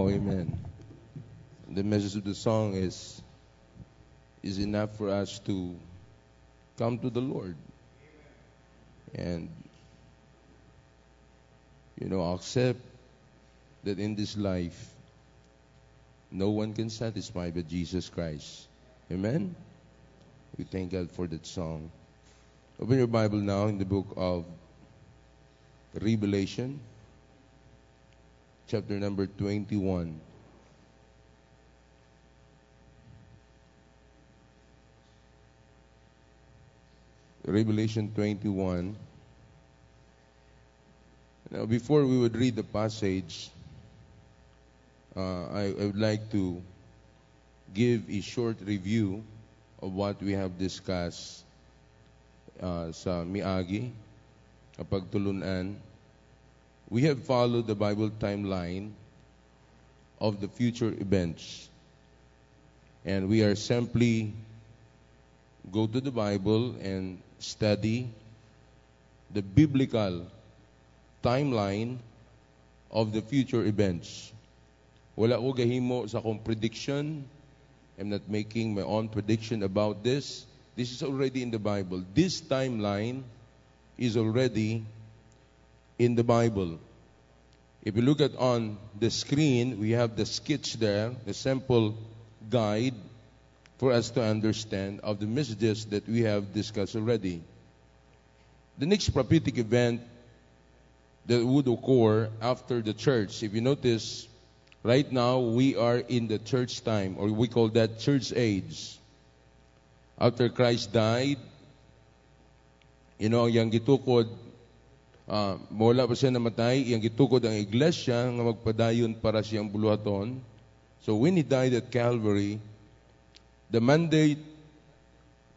Oh, amen. The message of the song is is enough for us to come to the Lord and you know accept that in this life no one can satisfy but Jesus Christ. Amen. We thank God for that song. Open your Bible now in the book of Revelation, chapter number 21. Revelation 21. Now, before we would read the passage, uh, I, I would like to give a short review of what we have discussed uh, sa Miagi, kapag tulunan. We have followed the Bible timeline of the future events. And we are simply go to the Bible and study the biblical timeline of the future events. Wala ko gahimo sa akong prediction. I'm not making my own prediction about this. This is already in the Bible. This timeline is already in the Bible. If you look at on the screen, we have the sketch there, the simple guide for us to understand of the messages that we have discussed already. The next prophetic event that would occur after the church, if you notice, right now we are in the church time, or we call that church age. After Christ died, you know, yung gitukod, uh, wala pa siya namatay, yung gitukod ang iglesia nga magpadayon para siyang buluhaton. So when he died at Calvary, the mandate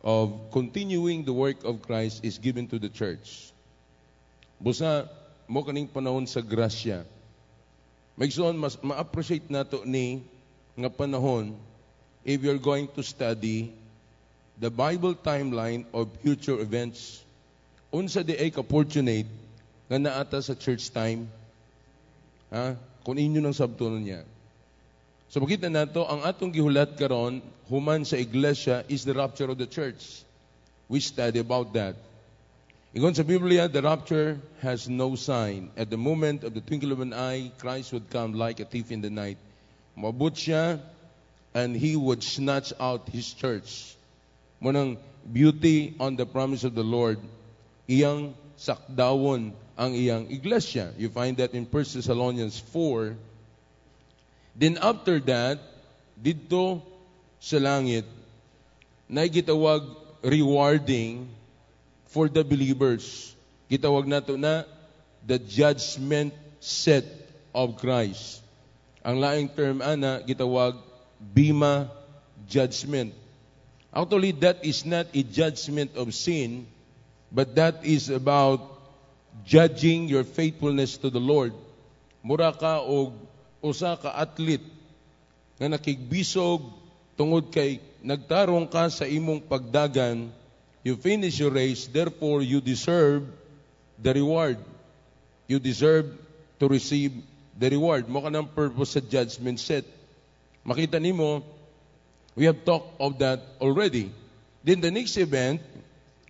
of continuing the work of Christ is given to the church. Busa, mo kaning panahon sa grasya. Magsoon, mas ma-appreciate nato ni nga panahon if you're going to study the Bible timeline of future events. Unsa di ay ka-fortunate nga naata sa church time. Ha? Kung inyo nang sabtunon niya. So makita nato ang atong gihulat karon human sa iglesia is the rapture of the church. We study about that. Ingon sa Biblia, the rapture has no sign. At the moment of the twinkle of an eye, Christ would come like a thief in the night. Mabut siya, and he would snatch out his church. Munang beauty on the promise of the Lord, iyang sakdawon ang iyang iglesia. You find that in 1 Thessalonians 4. Then after that, dito sa langit, na gitawag rewarding for the believers. Gitawag nato na the judgment set of Christ. Ang laing term ana gitawag bima judgment. Actually, that is not a judgment of sin, but that is about judging your faithfulness to the Lord. Mura ka og usa ka athlete nga nakigbisog tungod kay nagtarong ka sa imong pagdagan You finish your race, therefore you deserve the reward. You deserve to receive the reward. Mo ka purpose sa judgment set. Makita nimo, we have talked of that already. Then the next event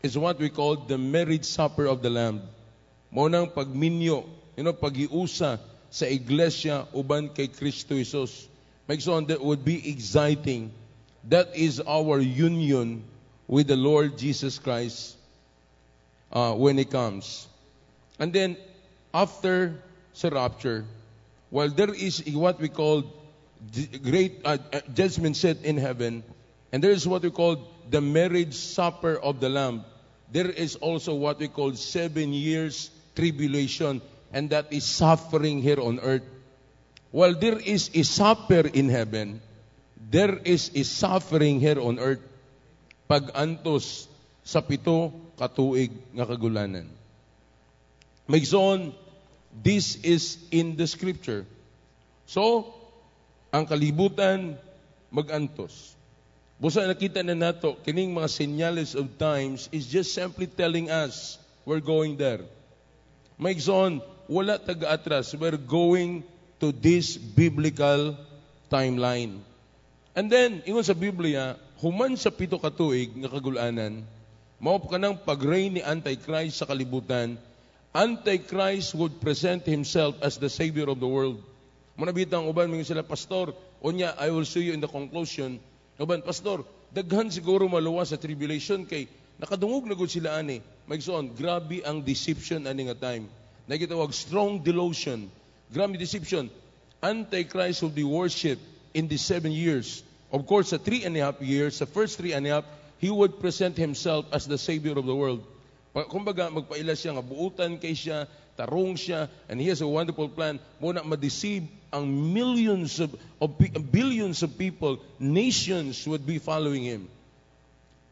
is what we call the marriage supper of the Lamb. Mo nang pagminyo, you know, pagiusa sa iglesia uban kay Kristo Jesus. Makes on that would be exciting. That is our union with the Lord Jesus Christ uh, when He comes. And then, after the rapture, while there is what we call great uh, judgment set in heaven, and there is what we call the marriage supper of the Lamb, there is also what we call seven years tribulation, and that is suffering here on earth. While there is a supper in heaven, there is a suffering here on earth pag-antos sa pito katuig nga kagulanan. Maigsoon, this is in the scripture. So, ang kalibutan mag-antos. Busa nakita na nato, kining mga senyales of times is just simply telling us we're going there. Maigsoon, wala taga-atras. We're going to this biblical timeline. And then, ingon sa Biblia, human sa pito katuig nga kagulanan, mao ka ng pag-reign ni Antichrist sa kalibutan, Antichrist would present himself as the Savior of the world. Manabitang uban mga sila, Pastor, unya, I will show you in the conclusion. Uban, Pastor, daghan siguro maluwas sa tribulation kay nakadungog na sila ani. Magsoon, grabe ang deception ani nga time. Nagitawag strong delusion. Grabe deception. Antichrist will be worshipped in the seven years. Of course, sa three and a half years, sa first three and a half, he would present himself as the Savior of the world. Kumbaga, magpaila siya nga buutan kay siya, tarong siya, and he has a wonderful plan. Muna ma-deceive ang millions of, of billions of people, nations would be following him.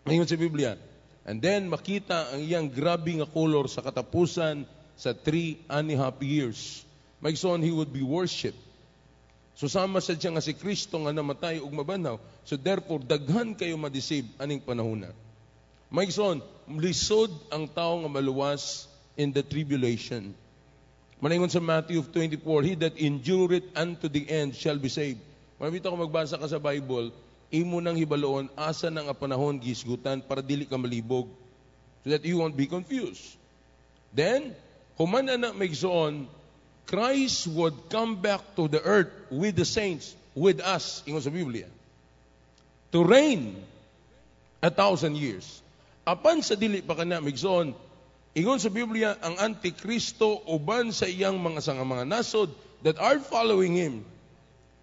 Ngayon sa Biblia. And then makita ang iyang grabe nga color sa katapusan sa three and a half years. Magson, he would be worshipped. So sama sa siya nga si Kristo nga namatay ug mabanaw. So therefore, daghan kayo madeceive aning panahon na. Magson, lisod ang tao nga maluwas in the tribulation. Maningon sa Matthew 24, He that endureth unto the end shall be saved. Mabita ko magbasa ka sa Bible, imo nang hibaloon, asa nang nga panahon gisgutan para dili ka malibog. So that you won't be confused. Then, human na na magsoon, Christ would come back to the earth with the saints, with us, ingon sa Biblia, to reign a thousand years. Apan sa dili pa kana migsoon, ingon sa Biblia ang Antikristo uban sa iyang mga sanga mga nasod that are following him.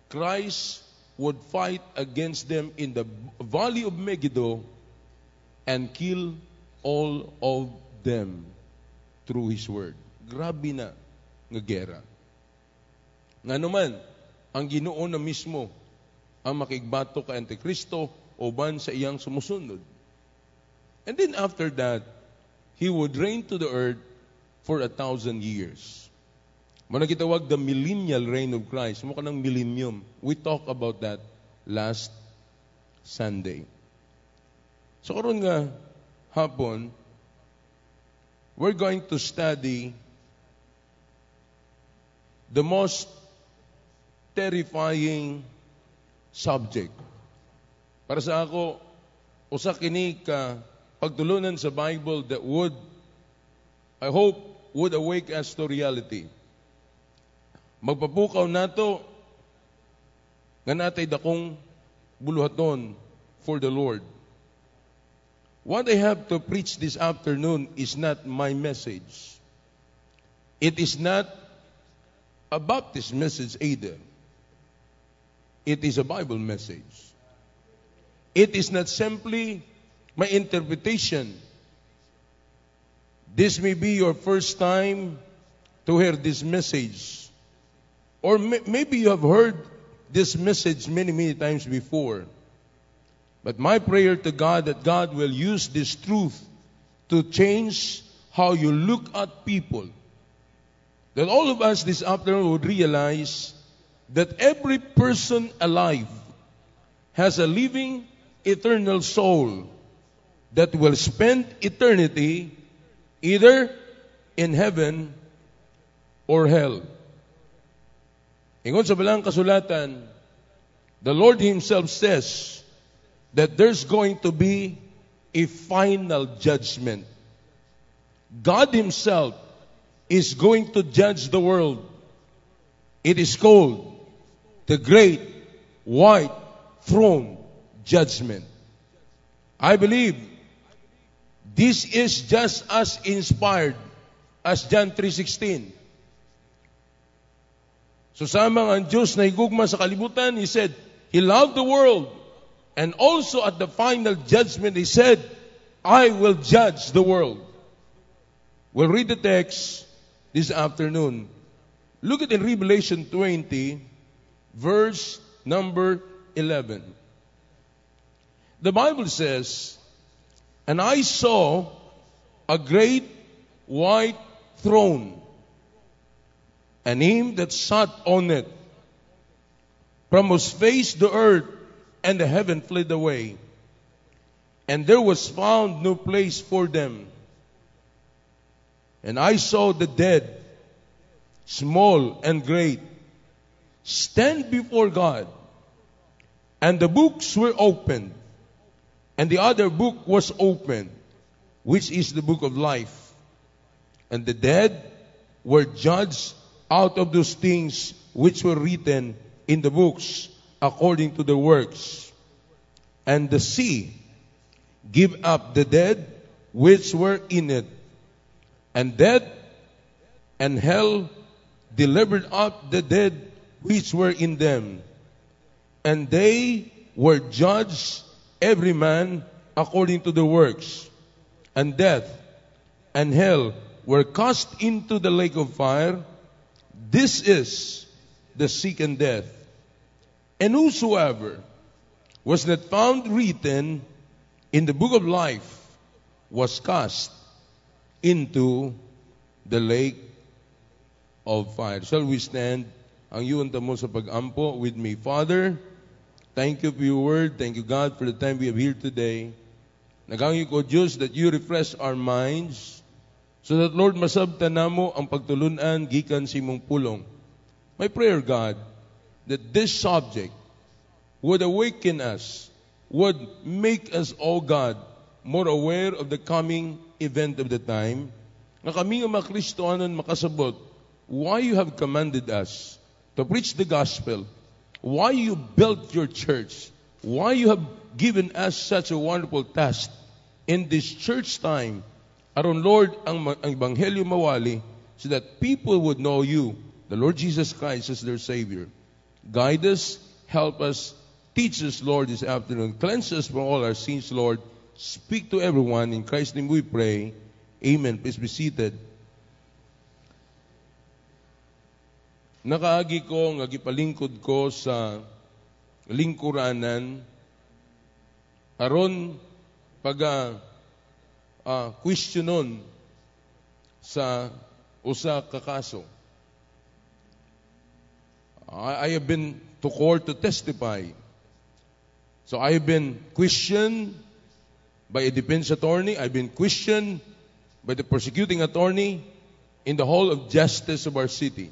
Christ would fight against them in the valley of Megiddo and kill all of them through his word. Grabe na nga gera. Nga naman, ang Ginoo na mismo ang makigbato ka Antikristo uban sa iyang sumusunod. And then after that, he would reign to the earth for a thousand years. Muna kitawag the millennial reign of Christ. Mukha ng millennium. We talked about that last Sunday. So karon nga hapon, we're going to study the most terrifying subject. Para sa ako, usa kini ka pagtulunan sa Bible that would, I hope, would awake us to reality. Magpapukaw nato nga natay dakong buluhaton for the Lord. What I have to preach this afternoon is not my message. It is not a Baptist message either. It is a Bible message. It is not simply my interpretation. This may be your first time to hear this message. Or may- maybe you have heard this message many, many times before. But my prayer to God that God will use this truth to change how you look at people. That all of us this afternoon would realize that every person alive has a living eternal soul that will spend eternity either in heaven or hell. Ingon sa balang kasulatan, the Lord Himself says that there's going to be a final judgment. God Himself is going to judge the world. It is called the great white throne judgment. I believe this is just as inspired as John 3.16. So samang ang Diyos na higugma sa kalibutan, He said, He loved the world. And also at the final judgment, He said, I will judge the world. We'll read the text this afternoon. Look at in Revelation 20, verse number 11. The Bible says, And I saw a great white throne, and him that sat on it. From whose face the earth and the heaven fled away, and there was found no place for them. And I saw the dead, small and great, stand before God. And the books were opened. And the other book was opened, which is the book of life. And the dead were judged out of those things which were written in the books according to the works. And the sea give up the dead which were in it. And death and hell delivered up the dead which were in them. And they were judged every man according to their works. And death and hell were cast into the lake of fire. This is the second death. And whosoever was not found written in the book of life was cast into the lake of fire. Shall we stand? Ang iyon mo sa pag-ampo with me. Father, thank you for your word. Thank you, God, for the time we have here today. Nagangi ko, Diyos, that you refresh our minds so that, Lord, masabta na mo ang pagtulunan gikan si mong pulong. My prayer, God, that this subject would awaken us, would make us, oh God, more aware of the coming event of the time, na kami mga Kristohanon makasabot, why you have commanded us to preach the gospel, why you built your church, why you have given us such a wonderful task in this church time, aron Lord, ang, ang Ebanghelyo mawali, so that people would know you, the Lord Jesus Christ as their Savior. Guide us, help us, teach us, Lord, this afternoon. Cleanse us from all our sins, Lord. Speak to everyone. In Christ's name we pray. Amen. Please be seated. Nakaagi ko nga gipalingkod ko sa lingkuranan aron pag uh, questionon sa usa ka kaso. I, I have been to court to testify. So I have been questioned by a defense attorney. I've been questioned by the prosecuting attorney in the hall of justice of our city.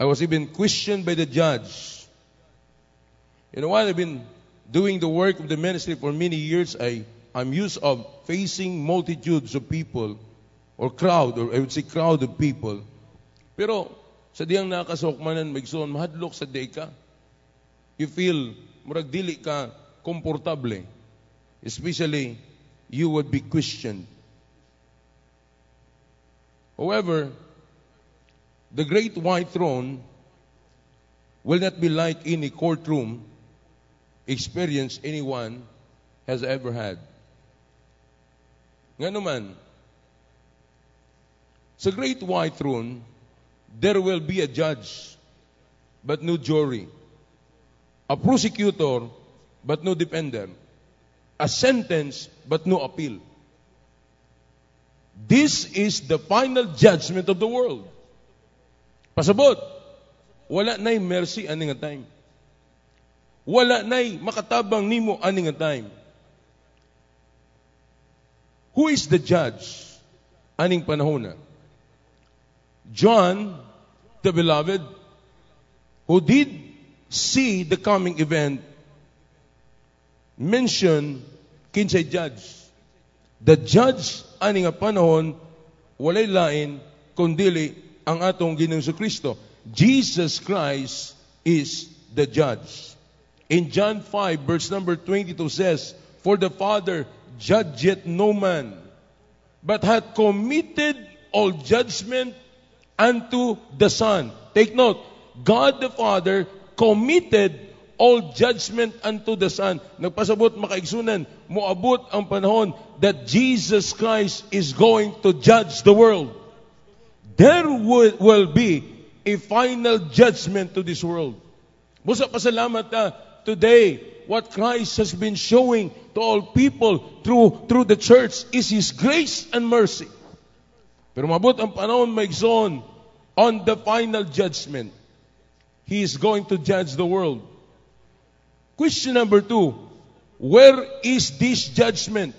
I was even questioned by the judge. You know what? I've been doing the work of the ministry for many years. I, I'm used of facing multitudes of people or crowd, or I would say crowd of people. Pero sa diyang nakasokmanan magsoon, mahadlok sa day ka. You feel, murag dili ka komportable. Especially, you would be questioned. However, the great white throne will not be like any courtroom experience anyone has ever had. Nga naman, sa great white throne, there will be a judge, but no jury. A prosecutor, but no defender. A sentence, but no appeal. This is the final judgment of the world. Pasabot, wala na'y mercy ani nga time. Wala na'y makatabang nimo ani nga time. Who is the judge aning panahon na? John, the beloved, who did see the coming event, mentioned kinsay judge. The judge ani nga panahon walay lain kundili ang atong Ginoong Kristo. Jesus Christ is the judge. In John 5 verse number 22 says, For the Father judgeth no man, but hath committed all judgment unto the Son. Take note, God the Father committed all judgment unto the Son. Nagpasabot makaigsunan, moabot ang panahon that Jesus Christ is going to judge the world. There will, will be a final judgment to this world. Musa pasalamat na today, what Christ has been showing to all people through, through the church is His grace and mercy. Pero mabot ang panahon maigsoon on the final judgment. He is going to judge the world. Question number two, where is this judgment?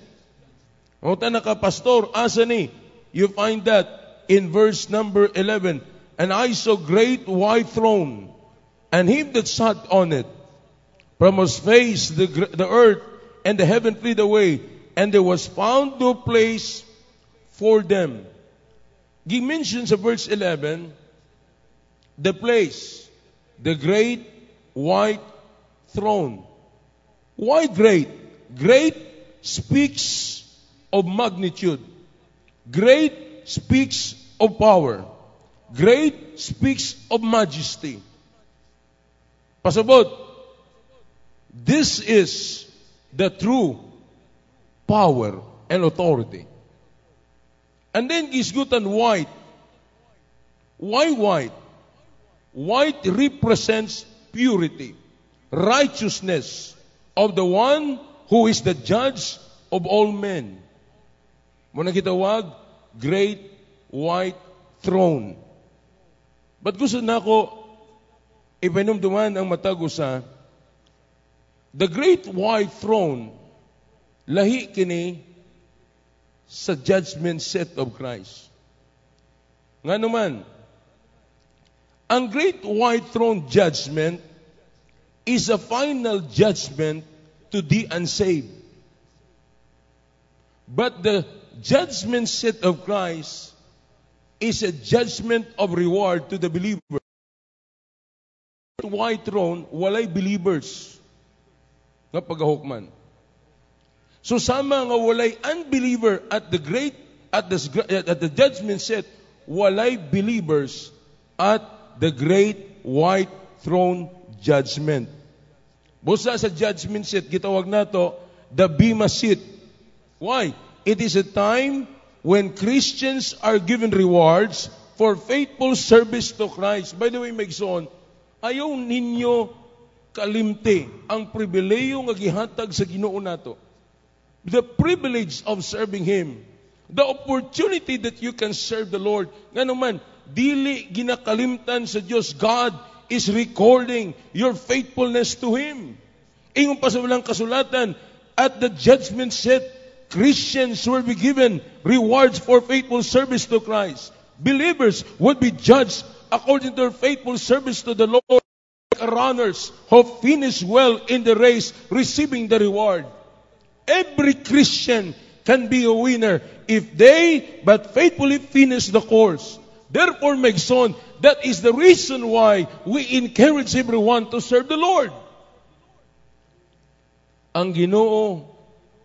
O ka, pastor, asa ni? You find that in verse number 11. And I saw great white throne and him that sat on it. From his face the, the earth and the heaven fled away, and there was found no place for them. He mentions in verse 11 the place, the great white throne. Why great? Great speaks of magnitude. Great speaks of power. Great speaks of majesty. Pasabot, this is the true power and authority. And then gisgutan white. Why white? White represents purity, righteousness of the one who is the judge of all men. Muna kitawag, great white throne. But gusto na ako ipinumduman ang matago sa the great white throne lahi kini sa judgment set of Christ. Nga naman, ang great white throne judgment is a final judgment to the unsaved. But the judgment seat of Christ is a judgment of reward to the believer. White throne, walay believers nga pagahukman. So sama nga walay unbeliever at the great at the at the judgment seat, walay believers at the great white throne judgment. Busa sa judgment seat, gitawag nato the Bema seat. Why? It is a time when Christians are given rewards for faithful service to Christ. By the way, Megson, ayaw ninyo kalimte ang pribileyo nga gihatag sa Ginoo nato. The privilege of serving Him. The opportunity that you can serve the Lord. Nga naman, dili ginakalimtan sa Diyos. God is recording your faithfulness to Him. Ingon pa sa walang kasulatan, at the judgment set, Christians will be given rewards for faithful service to Christ. Believers would be judged according to their faithful service to the Lord. Runners who finish well in the race, receiving the reward. Every Christian can be a winner if they but faithfully finish the course. Therefore, my son, that is the reason why we encourage everyone to serve the Lord. Ang Ginoo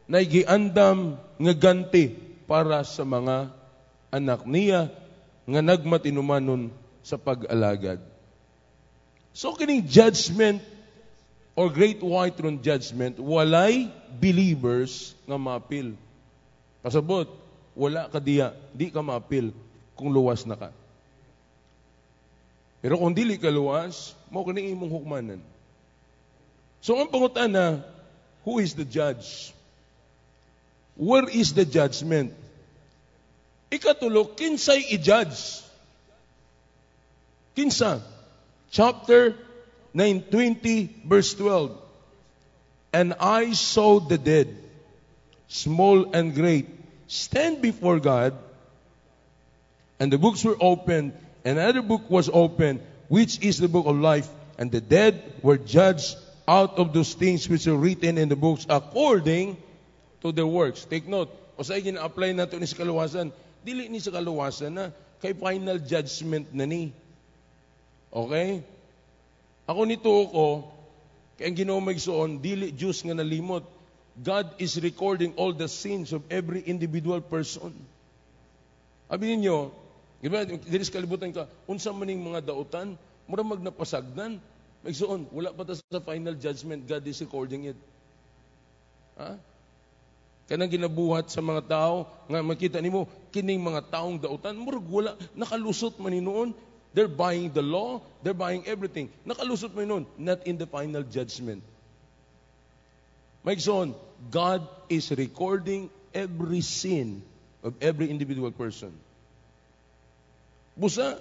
na giandam nga ganti para sa mga anak niya nga nagmatinumanon sa pag-alagad. So kining judgment or great white throne judgment, walay believers nga mapil. Pasabot, wala ka diya, di ka mapil kung luwas na ka. Pero kung dili ka luwas, mo kani imong hukmanan. So ang pangutana, who is the judge? Where is the judgment? Ikatulo, kinsay i-judge? Kinsa? Chapter 9, 20, verse 12. And I saw the dead, small and great, stand before God, and the books were opened, and another book was opened, which is the book of life, and the dead were judged out of those things which are written in the books according to their works. Take note, o sa gina-apply na ito ni sa kaluwasan, dili ni sa kaluwasan na, kay final judgment na ni. Okay? Ako nito ko, kaya ang Ginoo magsuon, dili Diyos nga nalimot. God is recording all the sins of every individual person. Abi ninyo, di ba, dili sa kalibutan ka, unsa maning mga dautan, mura magnapasagdan, magsuon, wala pa ta sa final judgment, God is recording it. Ha? Kanang ginabuhat sa mga tao, nga makita nimo kining mga taong dautan, murag wala, nakalusot man noon, They're buying the law, they're buying everything. Nakalusot mo nun, not in the final judgment. Mike son, God is recording every sin of every individual person. Busa,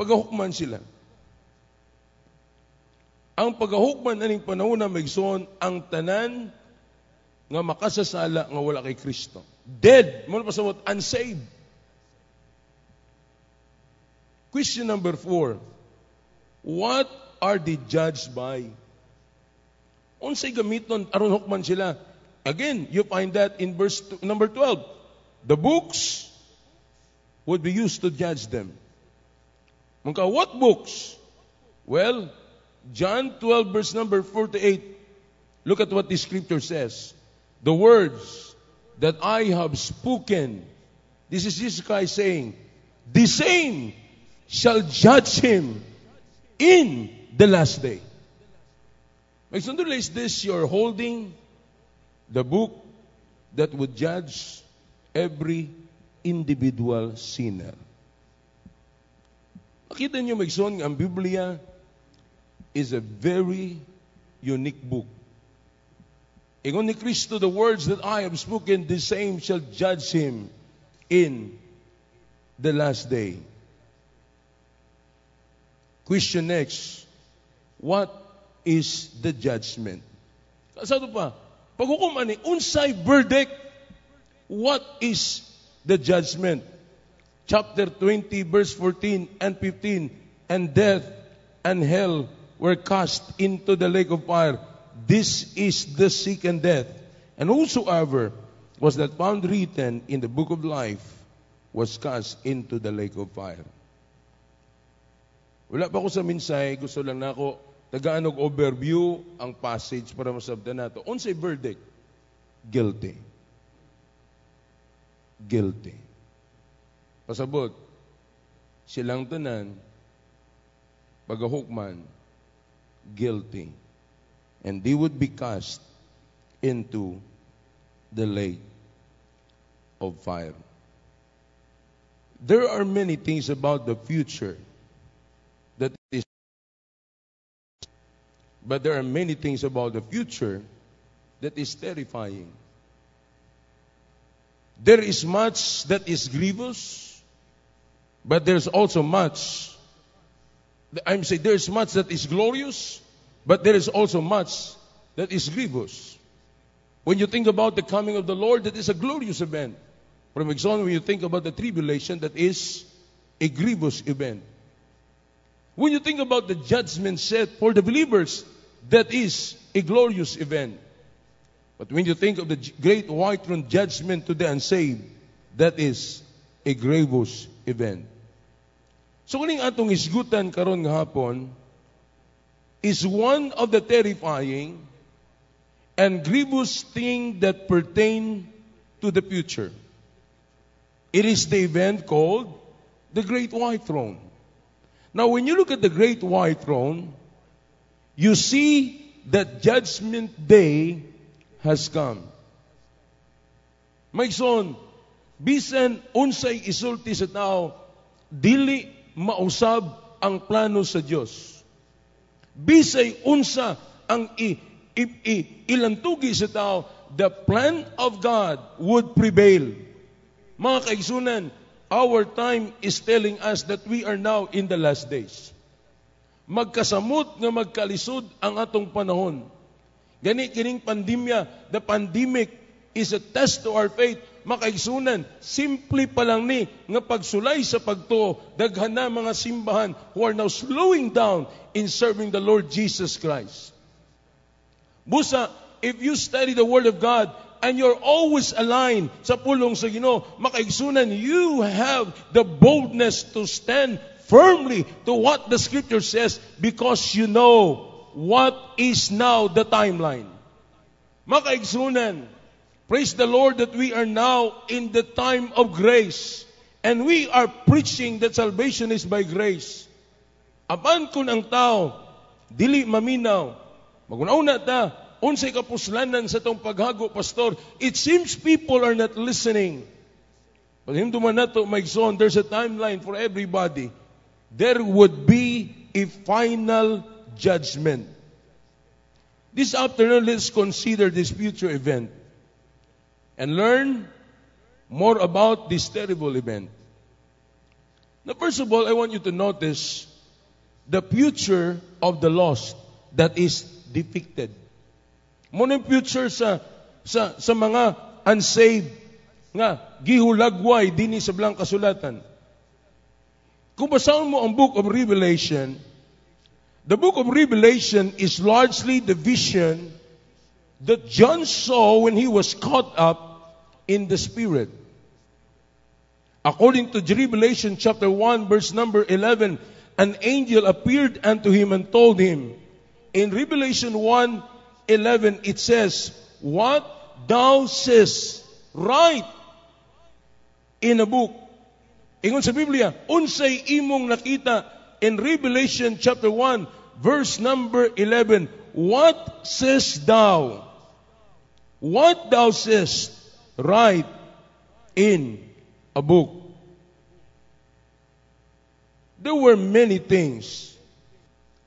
pagahukman sila. Ang pagahukman aning panahon na Megson, ang tanan nga makasasala nga wala kay Kristo. Dead, mo na pasabot, unsaved. Question number four. What are they judged by? Unsay gamiton aron hukman sila? Again, you find that in verse t- number 12. The books would be used to judge them. Mga what books? Well, John 12 verse number 48. Look at what the scripture says. The words that I have spoken. This is Jesus Christ saying, the same shall judge him in the last day. No is this you're holding the book that would judge every individual sinner. Makita niyo, Magson, ang Biblia is a very unique book. Ingon ni Kristo, the words that I have spoken, the same shall judge him in the last day. Question next, what is the judgment? Sa pa, unsay verdict, what is the judgment? Chapter 20, verse 14 and 15, and death and hell were cast into the lake of fire. This is the second death. And whosoever was not found written in the book of life was cast into the lake of fire. Wala pa ako sa minsay, gusto lang na ako tagaan og overview ang passage para masabdan nato. Unsay verdict? Guilty. Guilty. Pasabot, silang tanan, pagahukman, guilty. And they would be cast into the lake of fire. There are many things about the future that is but there are many things about the future that is terrifying. There is much that is grievous, but there's also much I'm saying there's much that is glorious, but there is also much that is grievous. When you think about the coming of the Lord, that is a glorious event. For example, when you think about the tribulation, that is a grievous event. When you think about the judgment set for the believers, that is a glorious event. But when you think of the great white throne judgment to the unsaved, that is a grievous event. So kuning atong isgutan karon nga hapon is one of the terrifying and grievous things that pertain to the future. It is the event called the Great White Throne. Now, when you look at the Great White Throne, you see that Judgment Day has come. Maigson, bisan unsay isulti sa tao, dili mausab ang plano sa Dios. Bisay unsa ang i, i, i, ilantugi sa tao, the plan of God would prevail. Mga kaigsunan, our time is telling us that we are now in the last days. Magkasamot nga magkalisod ang atong panahon. Gani kining pandemya, the pandemic is a test to our faith. Makaigsunan, simple pa lang ni nga pagsulay sa pagtuo, daghan na mga simbahan who are now slowing down in serving the Lord Jesus Christ. Busa, if you study the Word of God, and you're always aligned sa pulong sa Ginoo, makaigsunan, you have the boldness to stand firmly to what the scripture says because you know what is now the timeline. Makaigsunan, praise the Lord that we are now in the time of grace and we are preaching that salvation is by grace. Apan kun ang tao, dili maminaw, magunauna ta, unsay kapuslanan sa tong paghago, pastor, it seems people are not listening. But him duman nato, my son, there's a timeline for everybody. There would be a final judgment. This afternoon, let's consider this future event and learn more about this terrible event. Now, first of all, I want you to notice the future of the lost that is depicted. Muna yung future sa, sa, sa mga unsaved nga gihulagway dinhi sa blang kasulatan. Kung basahin mo ang book of Revelation, The book of Revelation is largely the vision that John saw when he was caught up in the Spirit. According to Revelation chapter 1 verse number 11, an angel appeared unto him and told him, in Revelation 1, 11, it says, What thou says, write in a book. Ingon sa Biblia, unsay imong nakita in Revelation chapter 1, verse number 11, What says thou? What thou says, write in a book. There were many things,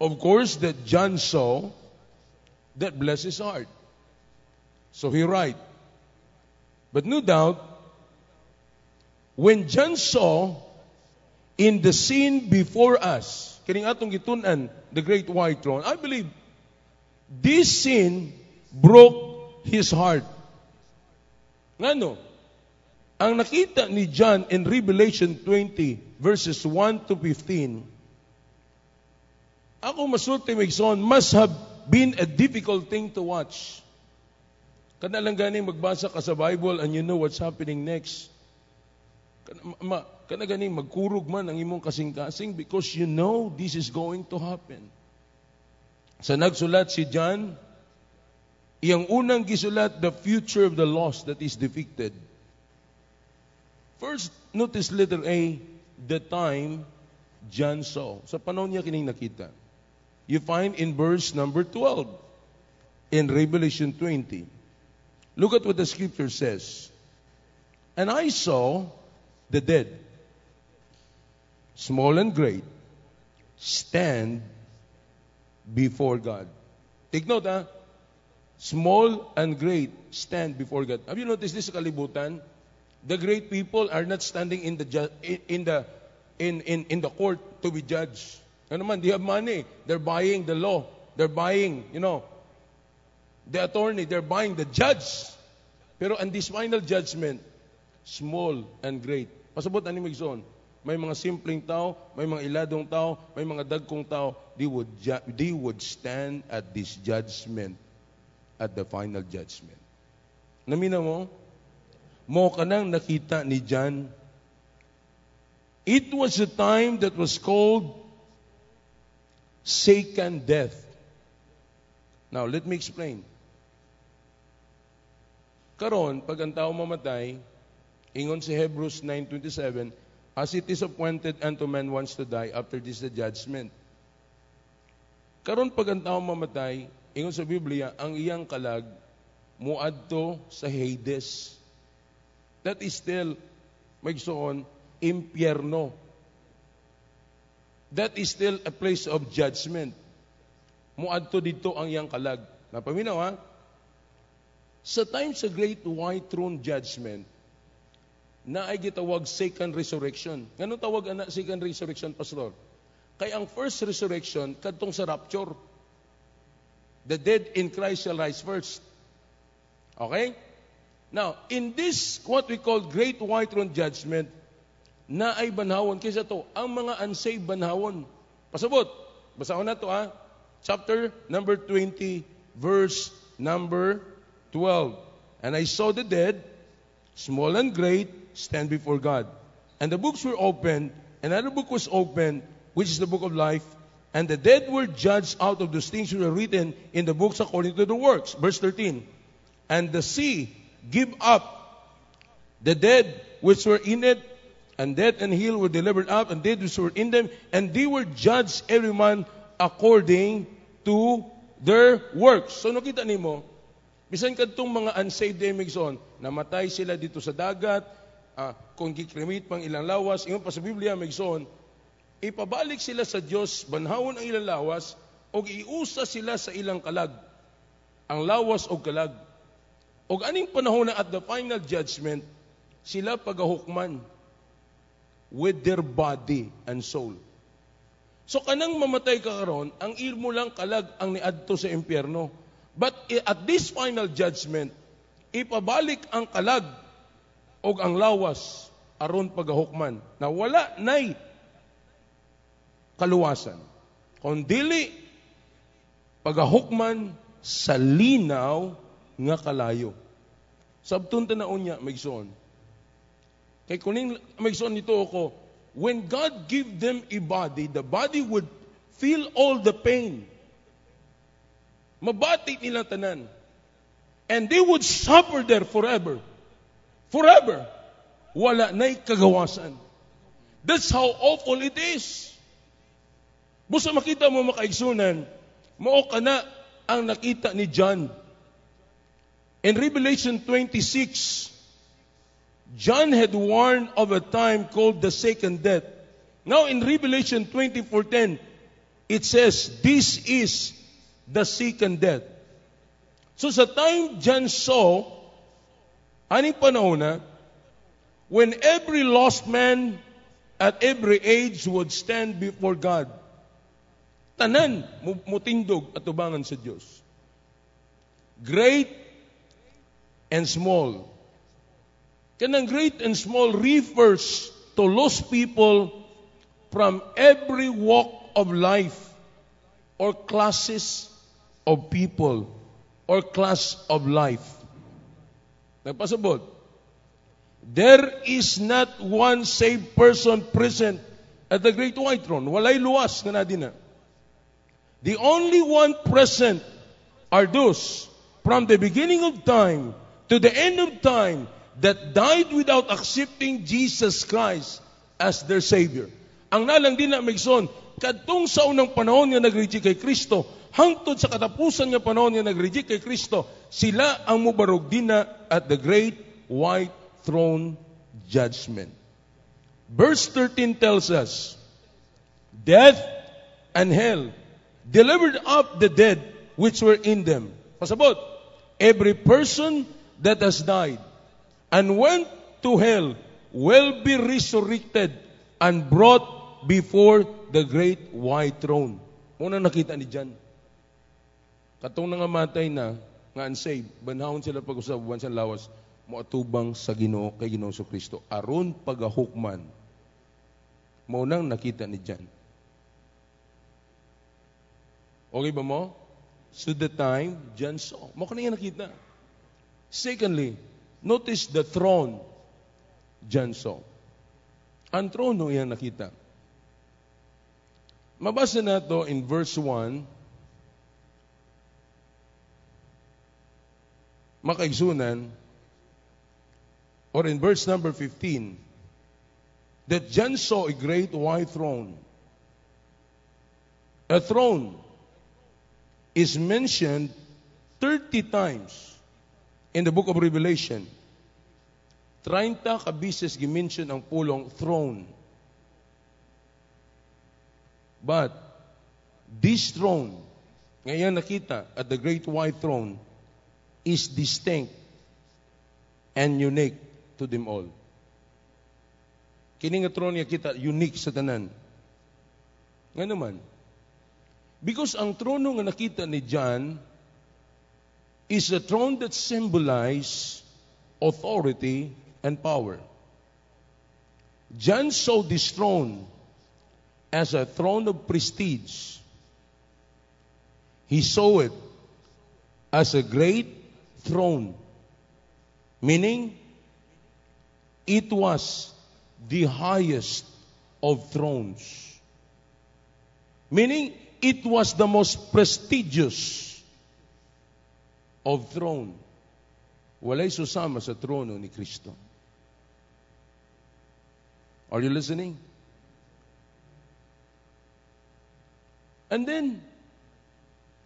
of course, that John saw that blessed his heart. So he write. But no doubt, when John saw in the scene before us, kining atong gitunan, the great white throne, I believe this scene broke his heart. Ngano? Ang nakita ni John in Revelation 20 verses 1 to 15, ako masulti Megson, must have been a difficult thing to watch. Kana lang ganing magbasa ka sa Bible and you know what's happening next. Kana, ma, ganing magkurog man ang imong kasing-kasing because you know this is going to happen. Sa nagsulat si John, unang gisulat, the future of the lost that is depicted. First, notice letter A, the time John saw. Sa panahon niya kining nakita. You find in verse number 12 in Revelation 20. Look at what the scripture says. And I saw the dead, small and great, stand before God. Take note, ha? Small and great stand before God. Have you noticed this kalibutan? The great people are not standing in the ju- in the in, in in the court to be judged. Ano man, they have money. They're buying the law. They're buying, you know, the attorney. They're buying the judge. Pero on this final judgment, small and great. Pasabot ani Migson, may mga simpleng tao, may mga iladong tao, may mga dagkong tao, they would, ju- they would stand at this judgment, at the final judgment. Namina mo? Mo ka nang nakita ni John. It was a time that was called second death. Now, let me explain. Karon, pag ang tao mamatay, ingon si Hebrews 9.27, As it is appointed unto man once to die, after this the judgment. Karon, pag ang tao mamatay, ingon sa Biblia, ang iyang kalag, muadto sa Hades. That is still, magsoon, impyerno. That is still a place of judgment. Muadto dito ang iyang kalag. Napaminaw ha? Sa time sa Great White Throne Judgment, na ay gitawag second resurrection. Ganun tawag ana second resurrection, Pastor? Kay ang first resurrection, kadtong sa rapture. The dead in Christ shall rise first. Okay? Now, in this, what we call Great White Throne Judgment, na ay banhawon. Kaysa to, ang mga unsaved banhawon. Pasabot, basahon na to ha. Chapter number 20, verse number 12. And I saw the dead, small and great, stand before God. And the books were opened, another book was opened, which is the book of life. And the dead were judged out of those things which were written in the books according to the works. Verse 13. And the sea give up the dead which were in it, and death and hell were delivered up, and dead which were in them, and they were judged every man according to their works. So nakita nimo, bisan kadtong mga unsaved Emigson, namatay sila dito sa dagat, ah, kung gikrimit pang ilang lawas, ingon pa sa Biblia, Migson, ipabalik sila sa Dios, banhawon ang ilang lawas, o iusa sila sa ilang kalag. Ang lawas o kalag. O aning panahon na at the final judgment, sila pagahukman with their body and soul. So kanang mamatay ka karon, ang ilmo lang kalag ang niadto sa impyerno. But at this final judgment, ipabalik ang kalag o ang lawas aron pagahukman na wala nay kaluwasan. Kung dili pagahukman sa linaw nga kalayo. Sabtun tanaon niya, Maigsoon. Kay kuning Maigsoon nito ako, when God give them a body, the body would feel all the pain. Mabati nila tanan. And they would suffer there forever. Forever. Wala na'y kagawasan. That's how awful it is. Busa makita mo makaigsunan, mao ka na ang nakita ni John. In Revelation 26, John had warned of a time called the second death. Now in Revelation 24:10, it says, This is the second death. So sa time John saw, aning panahon na, when every lost man at every age would stand before God, tanan mutindog at tubangan sa Diyos. Great and small. Kanang great and small refers to lost people from every walk of life or classes of people or class of life. Nagpasabot. There is not one saved person present at the great white throne. Walay luwas na din na. The only one present are those from the beginning of time to the end of time that died without accepting Jesus Christ as their Savior. Ang nalang din na Megson, kadtong sa unang panahon nga nag-reject kay Kristo, hangtod sa katapusan nga panahon nga nag-reject kay Kristo, sila ang mubarog din na at the great white throne judgment. Verse 13 tells us, Death and hell delivered up the dead which were in them. Pasabot, every person that has died and went to hell will be resurrected and brought before the great white throne. Muna nakita ni John. Katong nga matay na, nga unsaved, banhawon sila pag-usap, buwan sa lawas, moatubang sa Ginoo kay Ginoo sa Kristo. Aron pagahukman, maunang nakita ni John. Okay ba mo? So the time, John saw. Mo kanina nakita. Secondly, notice the throne, John saw. Ang trono yan nakita. Mabasa na to in verse 1. Makaigsunan, or in verse number 15, that John saw a great white throne. A throne is mentioned 30 times in the book of Revelation. 30 kabises gimension ang pulong throne. But this throne, ngayon nakita at the great white throne, is distinct and unique to them all. Kini nga throne niya kita unique sa tanan. Nga naman, Because ang trono nga nakita ni John is a throne that symbolizes authority and power. John saw this throne as a throne of prestige. He saw it as a great throne, meaning it was the highest of thrones. Meaning it was the most prestigious of throne. Walay susama sa trono ni Kristo. Are you listening? And then,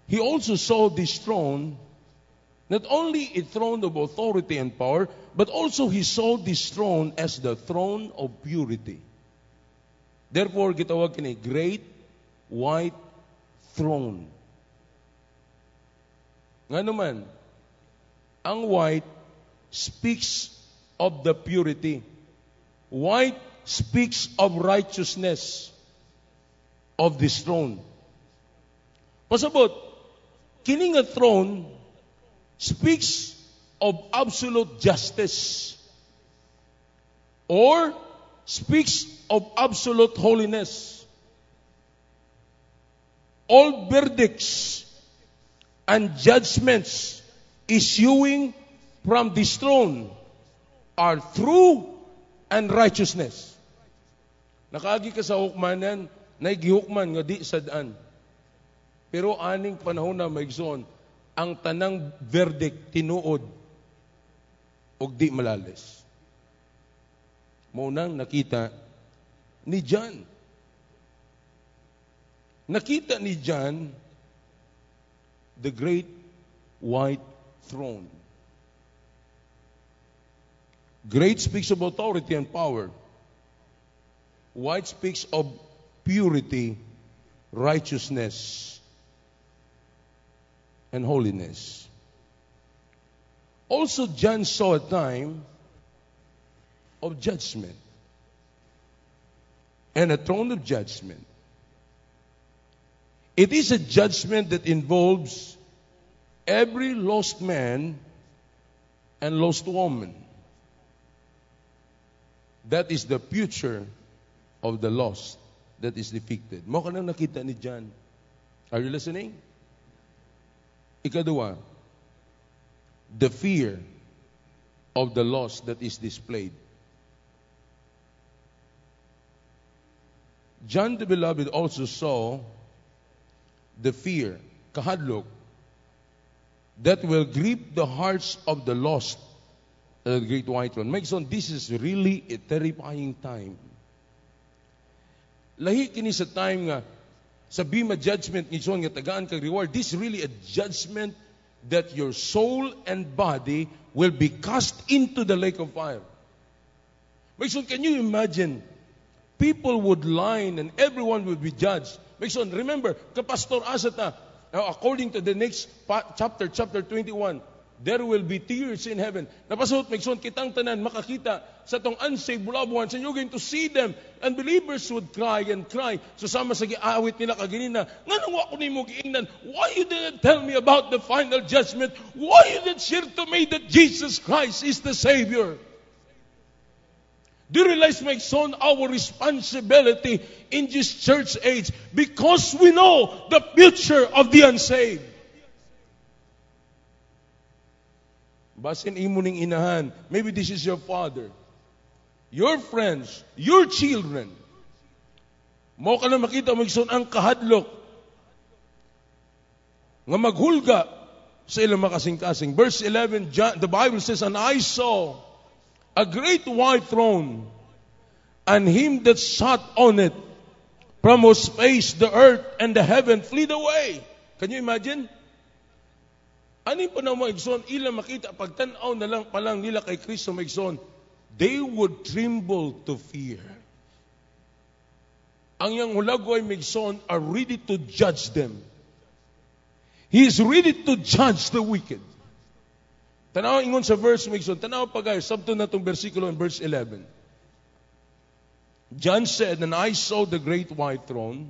he also saw this throne, not only a throne of authority and power, but also he saw this throne as the throne of purity. Therefore, gitawag kini great white throne. Nga naman, ang white speaks of the purity. White speaks of righteousness of this throne. Pasabot, kining a throne speaks of absolute justice or speaks of absolute holiness all verdicts and judgments issuing from this throne are true and righteousness. Nakaagi ka sa hukmanan, naigihukman nga di sa daan. Pero aning panahon na maigsoon, ang tanang verdict tinuod og di malalis. Maunang nakita ni John. Nakita ni John the great white throne. Great speaks of authority and power. White speaks of purity, righteousness, and holiness. Also, John saw a time of judgment and a throne of judgment. It is a judgment that involves every lost man and lost woman. That is the future of the lost that is depicted. Mo ka nakita ni John. Are you listening? Ikadua, the fear of the lost that is displayed. John the Beloved also saw the fear, kahadlok, that will grip the hearts of the lost the great white throne. Makes on this is really a terrifying time. Lahi kini sa time nga sa Bema judgment ni nga tagaan kag reward. This is really a judgment that your soul and body will be cast into the lake of fire. Mason, can you imagine? People would line and everyone would be judged. Mason, remember, kapastor asata, uh, according to the next chapter, chapter 21, there will be tears in heaven. Napasot, Megson, kitang tanan, makakita sa tong unsaved bulabuhan, so you're going to see them. And believers would cry and cry. So sama sa giawit nila kaginina, nga nang ako ni mo giingnan, why you didn't tell me about the final judgment? Why you didn't share to me that Jesus Christ is the Savior? Do you realize, my son, our responsibility in this church age because we know the future of the unsaved? Basin imo ning inahan. Maybe this is your father. Your friends, your children. Mo ka na makita mo ang kahadlok nga maghulga sa ilang makasing-kasing. Verse 11, John, the Bible says, And I saw a great white throne, and him that sat on it, from whose face the earth and the heaven fled away. Can you imagine? Ani pa na maigsoon, ilang makita, pagtanaw na lang palang nila kay Kristo maigsoon, they would tremble to fear. Ang yang hulagoy maigsoon are ready to judge them. He is ready to judge the wicked. Tanaw ingon sa verse maigsoon, tanaw pa guys, sabto na itong versikulo in verse 11. John said, And I saw the great white throne,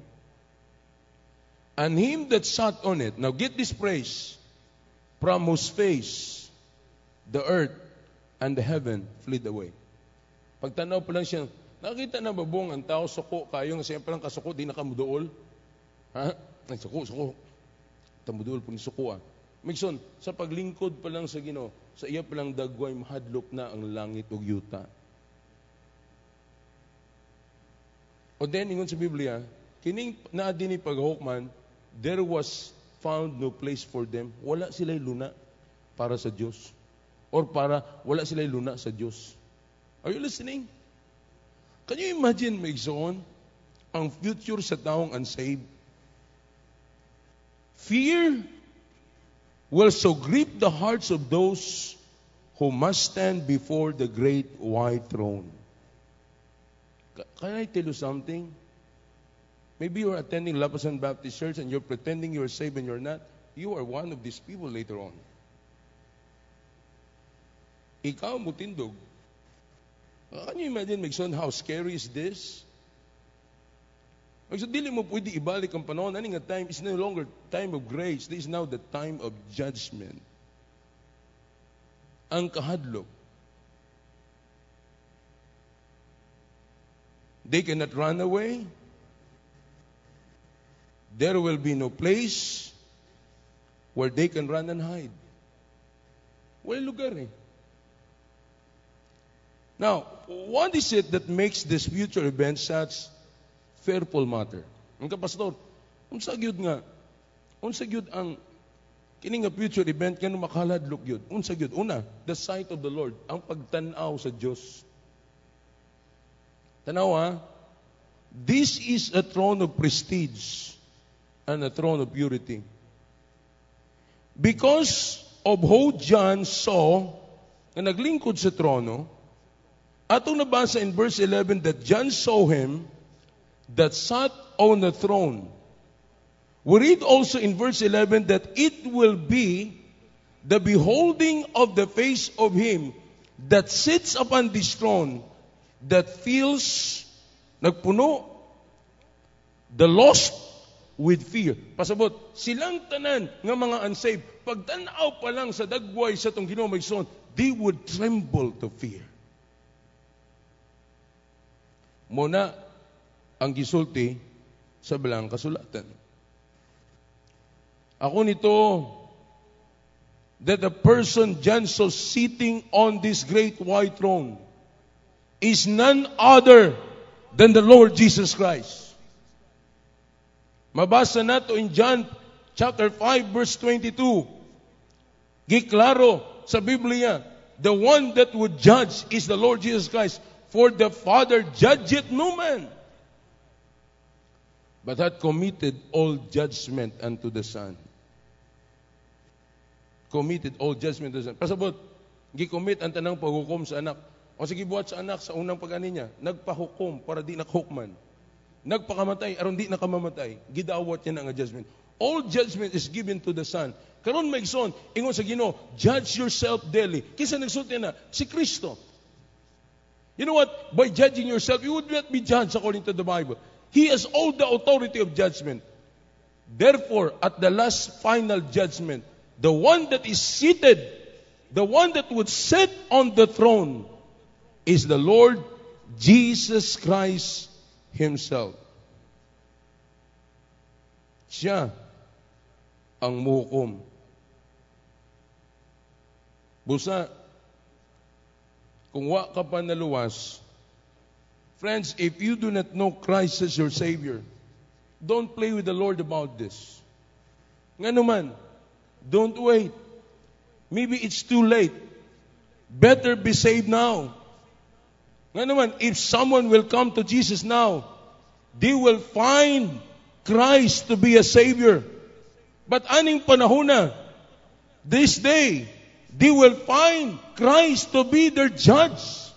and him that sat on it. Now get this praise from whose face the earth and the heaven fled away. Pagtanaw pa lang siya, nakita na ba buong ang tao suko kayo nga siya lang kasuko, di nakamudool? Ha? Ay, suko, suko. Tamudool po ni suko ah. Migson, sa paglingkod pa lang sa Ginoo, sa iya pa lang dagway mahadlok na ang langit ug yuta. O then, ingon sa Biblia, kining naa din paghukman, there was found no place for them. Wala sila'y luna para sa Diyos. Or para wala sila'y luna sa Diyos. Are you listening? Can you imagine, Megson, ang future sa taong unsaved? Fear will so grip the hearts of those who must stand before the great white throne. Can I tell you something? Maybe you're attending Lapasan Baptist Church and you're pretending you're saved and you're not. You are one of these people later on. Ikaw mutindog. Can you imagine, Megson, how scary is this? Megson, dili mo pwede ibalik ang panahon. Ani nga time is no longer time of grace. This is now the time of judgment. Ang kahadlok. They cannot run away. There will be no place where they can run and hide. Walang lugar eh. Now, what is it that makes this future event such fearful matter? Ang kapastor, unsa gyud nga, unsa gyud ang kini nga future event kanu makaladlok gyud. Unsa gyud? Una, the sight of the Lord, ang pagtan-aw sa Dios. Tanaw ha, this is a throne of prestige and a throne of purity. Because of how John saw na naglingkod sa trono, atong nabasa in verse 11 that John saw him that sat on the throne. We read also in verse 11 that it will be the beholding of the face of him that sits upon this throne that feels nagpuno the lost with fear. Pasabot, silang tanan nga mga unsaved, pagtanaw pa lang sa dagway sa tong Ginoo Maigsoon, they would tremble to fear. Muna ang gisulti sa bilang kasulatan. Ako nito, that the person John saw sitting on this great white throne is none other than the Lord Jesus Christ. Mabasa nato in John chapter 5 verse 22. Giklaro sa Biblia, the one that would judge is the Lord Jesus Christ. For the Father judgeth no man, but hath committed all judgment unto the Son. Committed all judgment to the Son. Pasabot, gicommit ang tanang paghukom sa anak. O sige, buhat sa anak sa unang pag niya, nagpahukom para di nakhukman. Nagpakamatay, aron di nakamamatay. Gidawat niya ng judgment. All judgment is given to the Son. Karon maigsoon, ingon sa Ginoo, judge yourself daily. Kisa nagsulti na, si Kristo. You know what? By judging yourself, you would not be judged according to the Bible. He has all the authority of judgment. Therefore, at the last final judgment, the one that is seated, the one that would sit on the throne, is the Lord Jesus Christ Himself. Siya ang muhukom. Busa, kung wa ka pa naluwas, friends, if you do not know Christ as your Savior, don't play with the Lord about this. Nga don't wait. Maybe it's too late. Better be saved now. Nga if someone will come to Jesus now, they will find Christ to be a Savior. But aning panahon na, this day, they will find Christ to be their judge.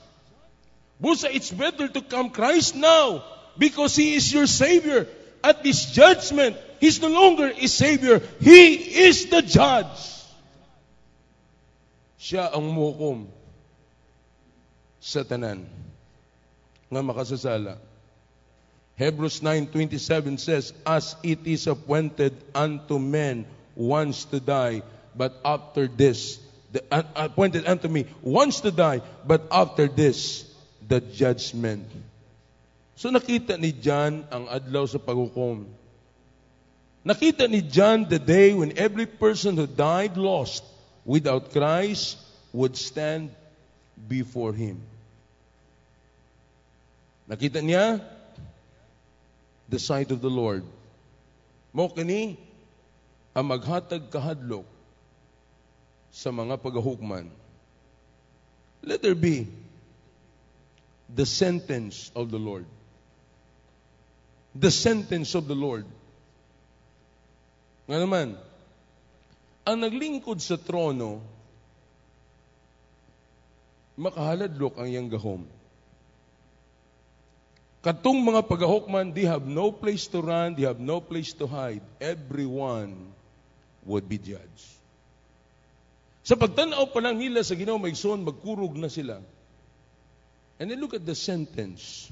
Busa, it's better to come Christ now because He is your Savior. At this judgment, He's no longer a Savior. He is the judge. Siya ang mukom sa tanan nga makasasala. Hebrews 9:27 says, "As it is appointed unto men once to die, but after this, the, uh, appointed unto me once to die, but after this, the judgment." So nakita ni John ang adlaw sa paghukom. Nakita ni John the day when every person who died lost without Christ would stand before him. Nakita niya the sight of the Lord. Mo kini ang maghatag kahadlok sa mga pagahukman. Let there be the sentence of the Lord. The sentence of the Lord. Nga naman, ang naglingkod sa trono, makahaladlok ang iyang gahom. Katong mga pagahokman, they have no place to run, they have no place to hide. Everyone would be judged. Sa pagtanaw pa lang nila sa Ginoo Maigsoon, magkurog na sila. And then look at the sentence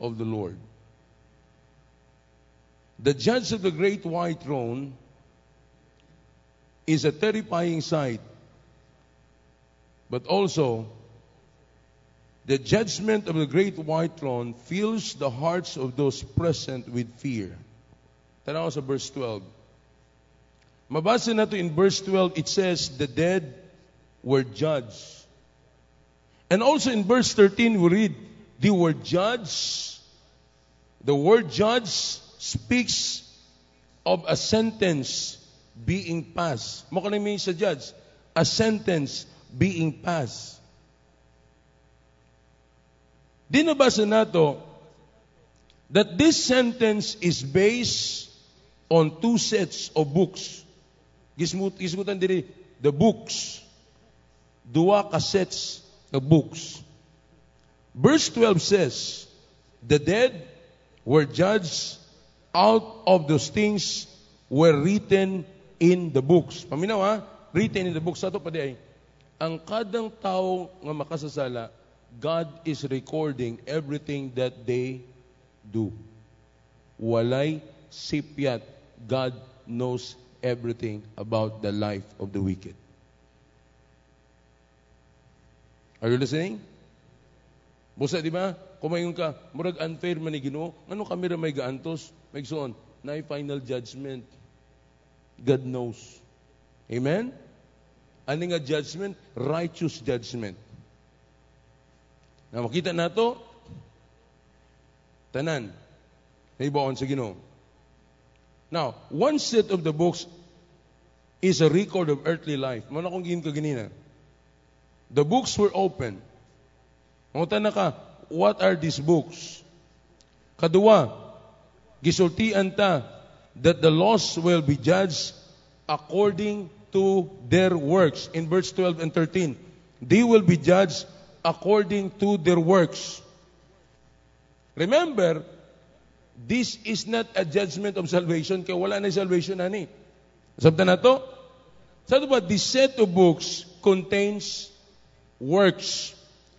of the Lord. The judge of the great white throne is a terrifying sight, but also the judgment of the great white throne fills the hearts of those present with fear. Tanaw sa verse 12. Mabasa na to in verse 12, it says, the dead were judged. And also in verse 13, we read, they were judged. The word judge speaks of a sentence being passed. Mo mean sa judge? A sentence being passed. Di nabasa nato that this sentence is based on two sets of books. Gismut, gismutan diri, the books. Dua ka sets of books. Verse 12 says, The dead were judged out of those things were written in the books. Paminaw ha? Written in the books. Sato pa di ay, ang kadang tao nga makasasala, God is recording everything that they do. Walay sipyat. God knows everything about the life of the wicked. Are you listening? Busa, di ba? Kumayon ka, murag unfair man ni Ginoo. Ano kami ra may gaantos? May suon, na final judgment. God knows. Amen? Ano nga judgment? Righteous judgment. Na makita nato, tanan, naibaon sa Ginoo. Now, one set of the books is a record of earthly life. Muna kong gihin ka ganina. The books were open. Mangutan na ka, what are these books? Kadua, gisultian ta that the lost will be judged according to their works. In verse 12 and 13, they will be judged according to their works. Remember, this is not a judgment of salvation, kaya wala na salvation ani. Sabta na to? Sa ba, this set of books contains works.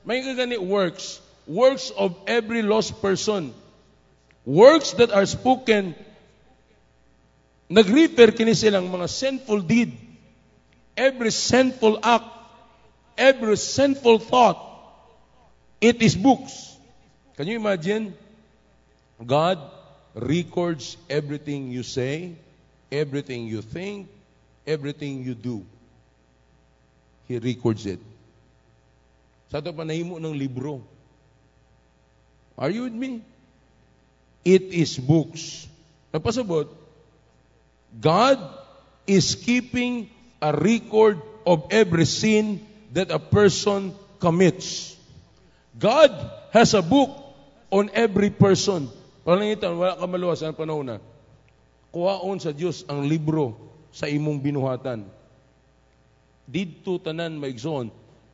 May gani works. Works of every lost person. Works that are spoken, nag-refer kini silang mga sinful deed. Every sinful act, every sinful thought, it is books. Can you imagine? God records everything you say, everything you think, everything you do. He records it. Sa ito panahimo ng libro. Are you with me? It is books. Napasabot, God is keeping a record of every sin that a person commits. God has a book on every person. Palangitan, wala ka maluwas ang panahon na. Kuhaon sa Diyos ang libro sa imong binuhatan. Didto tanan maigsoon,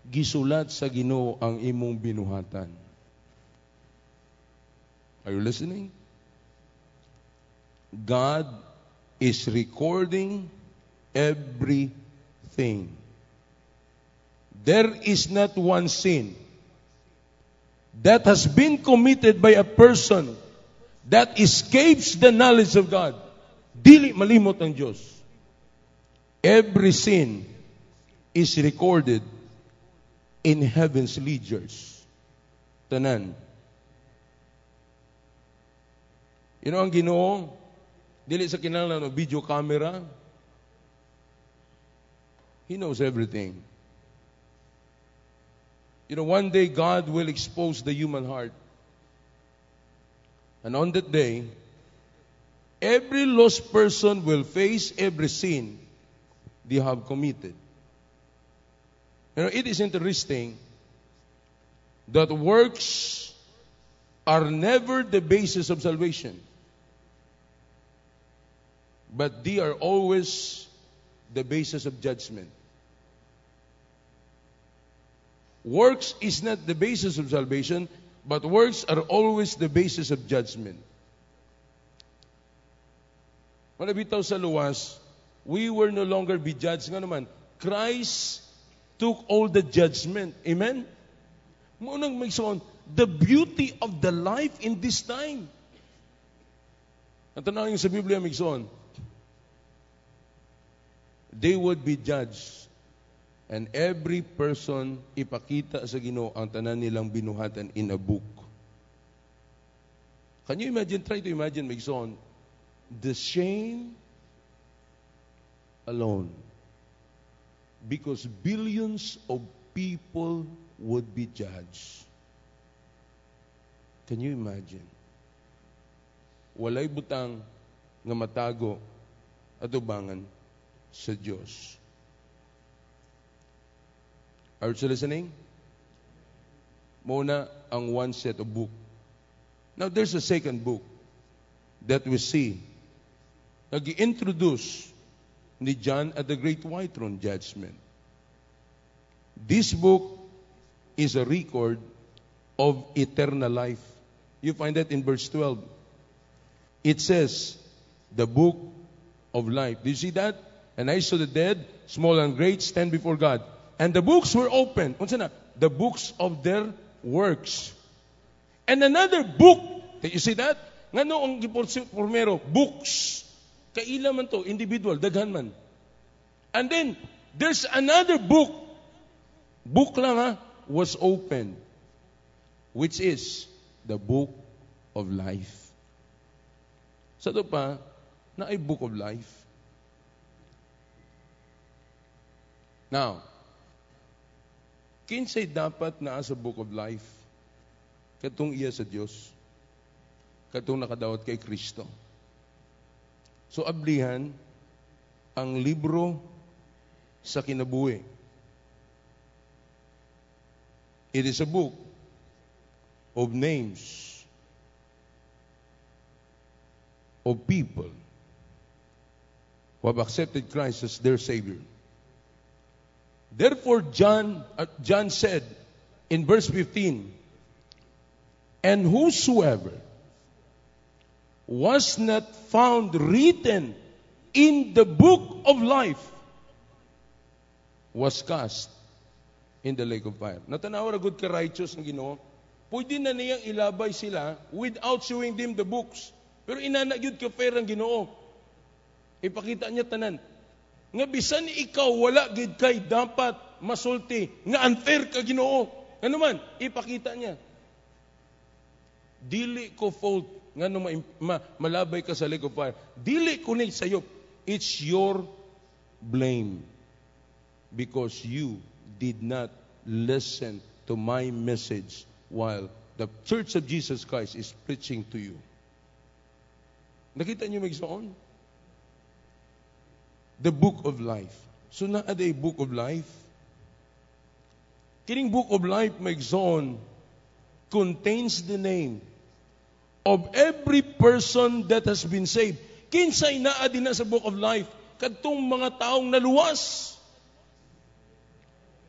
gisulat sa Ginoo ang imong binuhatan. Are you listening? God is recording everything. There is not one sin that has been committed by a person that escapes the knowledge of God. Dili malimot ang Diyos. Every sin is recorded in heaven's ledgers. Tanan. You know ang ginoo, dili sa kinahanglan ng video camera, He knows everything. You know, one day God will expose the human heart. And on that day, every lost person will face every sin they have committed. You know, it is interesting that works are never the basis of salvation, but they are always the basis of judgment. Works is not the basis of salvation, but works are always the basis of judgment. Malabitaw sa luwas, we will no longer be judged. Nga naman, Christ took all the judgment. Amen? Munang may son, the beauty of the life in this time. Ang sa Biblia, son, they would be judged. And every person ipakita sa Ginoo ang tanan nilang binuhatan in a book. Can you imagine, try to imagine, Migson, the shame, alone. Because billions of people would be judged. Can you imagine? Walay butang nga matago at ubangan sa Diyos. Are you listening? Muna ang one set of book. Now there's a second book that we see. Nag-introduce ni John at the Great White Throne Judgment. This book is a record of eternal life. You find that in verse 12. It says, the book of life. Do you see that? And I saw the dead, small and great, stand before God. And the books were opened. The books of their works. And another book. Did you see that? Nga no ang books. Kaila man to, individual, daghan man. And then, there's another book. Book lang ha, was opened. Which is the book of life. Sa ito pa, na ay book of life. Now, kinsay dapat naa sa book of life? Katong iya sa Dios. Katong nakadawat kay Kristo. So ablihan ang libro sa kinabuhi. It is a book of names of people who have accepted Christ as their Savior. Therefore, John, uh, John said in verse 15, And whosoever was not found written in the book of life was cast in the lake of fire. Natanaw ra good ka righteous ng Ginoo. Pwede na niyang ilabay sila without showing them the books. Pero inana gyud ka fair ang Ginoo. Ipakita niya tanan. Nga bisan ikaw wala gid kay dapat masulti nga unfair ka Ginoo. Ano man, ipakita niya. Dili ko fault nga no ma, ma, malabay ka sa lake of fire. Dili ko ni sayo. It's your blame because you did not listen to my message while the Church of Jesus Christ is preaching to you. Nakita niyo magsoon? The book of life. So na a book of life. Kining book of life magsoon contains the name of every person that has been saved. Kinsay naa din na sa book of life kadtong mga taong naluwas.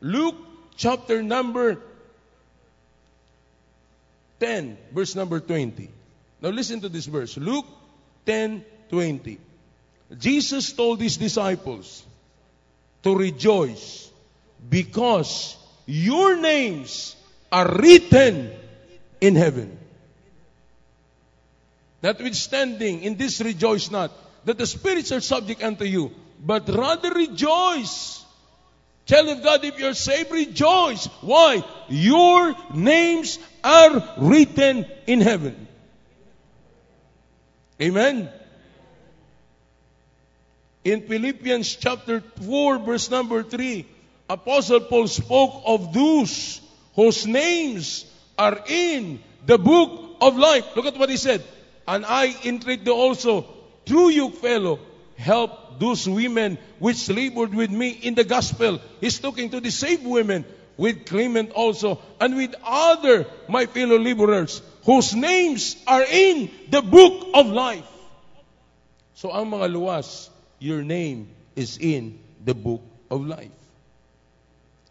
Luke chapter number 10, verse number 20. Now listen to this verse. Luke 10:20. Jesus told his disciples to rejoice because your names are written in heaven. Notwithstanding, in this rejoice not, that the spirits are subject unto you, but rather rejoice. Child of God, if you're saved, rejoice. Why? Your names are written in heaven. Amen. In Philippians chapter 4, verse number 3, Apostle Paul spoke of those whose names are in the book of life. Look at what he said. And I entreat thee also, through you, fellow, help those women which labored with me in the gospel. He's talking to the saved women, with Clement also, and with other my fellow laborers, whose names are in the book of life. So ang mga luwas, your name is in the book of life.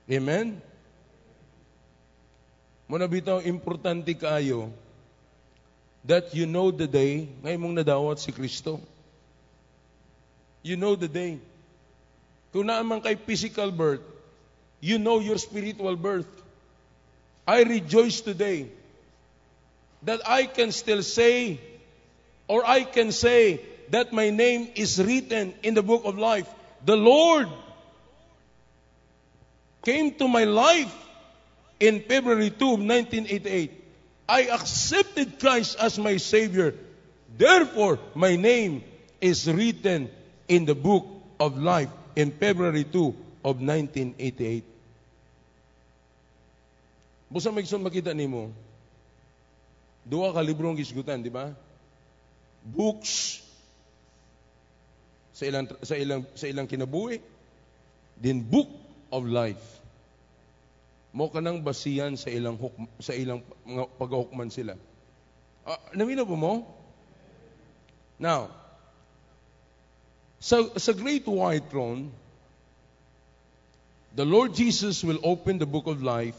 Amen? Muna bitaw, importante kayo that you know the day ngayon mong nadawat si Kristo. You know the day. Kung naaman kay physical birth, you know your spiritual birth. I rejoice today that I can still say, or I can say, that my name is written in the book of life. The Lord came to my life in February 2, 1988. I accepted Christ as my Savior. Therefore, my name is written in the book of Life in February 2 of 1988. Busa magson makita nimo. Duwa ka libro ang gisgutan, di ba? Books sa ilang sa ilang sa ilang kinabuhi. Then book of life. Mo kanang basihan sa ilang huk, sa ilang mga paghukman sila. Uh, namina po mo? Now, sa, sa great white throne, the Lord Jesus will open the book of life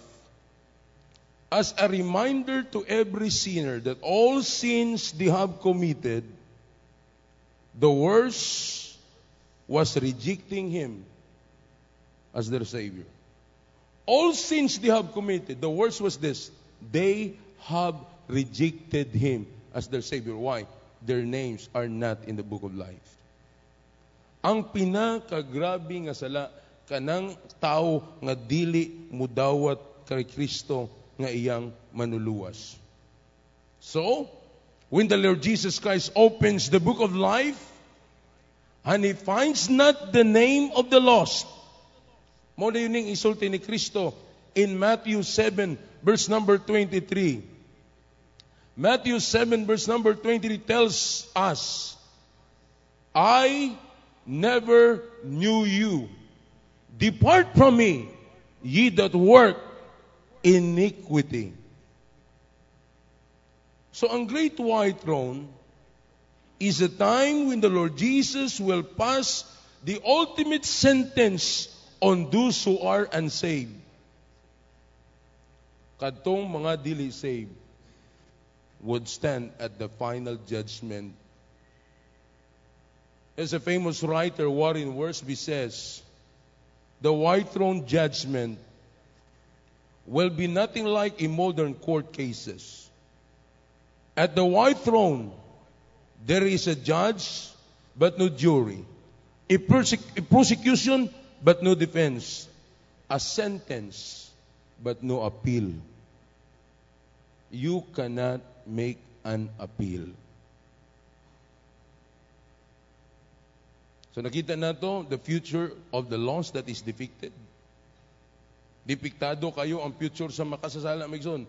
as a reminder to every sinner that all sins they have committed, the worst was rejecting Him as their Savior. All sins they have committed, the worst was this they have rejected Him as their Savior. Why? Their names are not in the book of life. Ang pinakagrabe nga sala kanang tao nga dili mudawat kay Kristo nga iyang manuluwas. So, when the Lord Jesus Christ opens the book of life and he finds not the name of the lost, mo na yun isulti ni Kristo in Matthew 7 verse number 23. Matthew 7 verse number 23 tells us, I never knew you. Depart from me, ye that work iniquity. So ang great white throne is a time when the Lord Jesus will pass the ultimate sentence on those who are unsaved. Kadtong mga dili saved would stand at the final judgment. As a famous writer, Warren Wiersbe says, the white throne judgment will be nothing like in modern court cases. At the white throne, there is a judge, but no jury. A, a prosecution, but no defense. A sentence, but no appeal. You cannot make an appeal. So nakita na to, the future of the lost that is depicted. Dipiktado kayo ang future sa makasasala, Megson.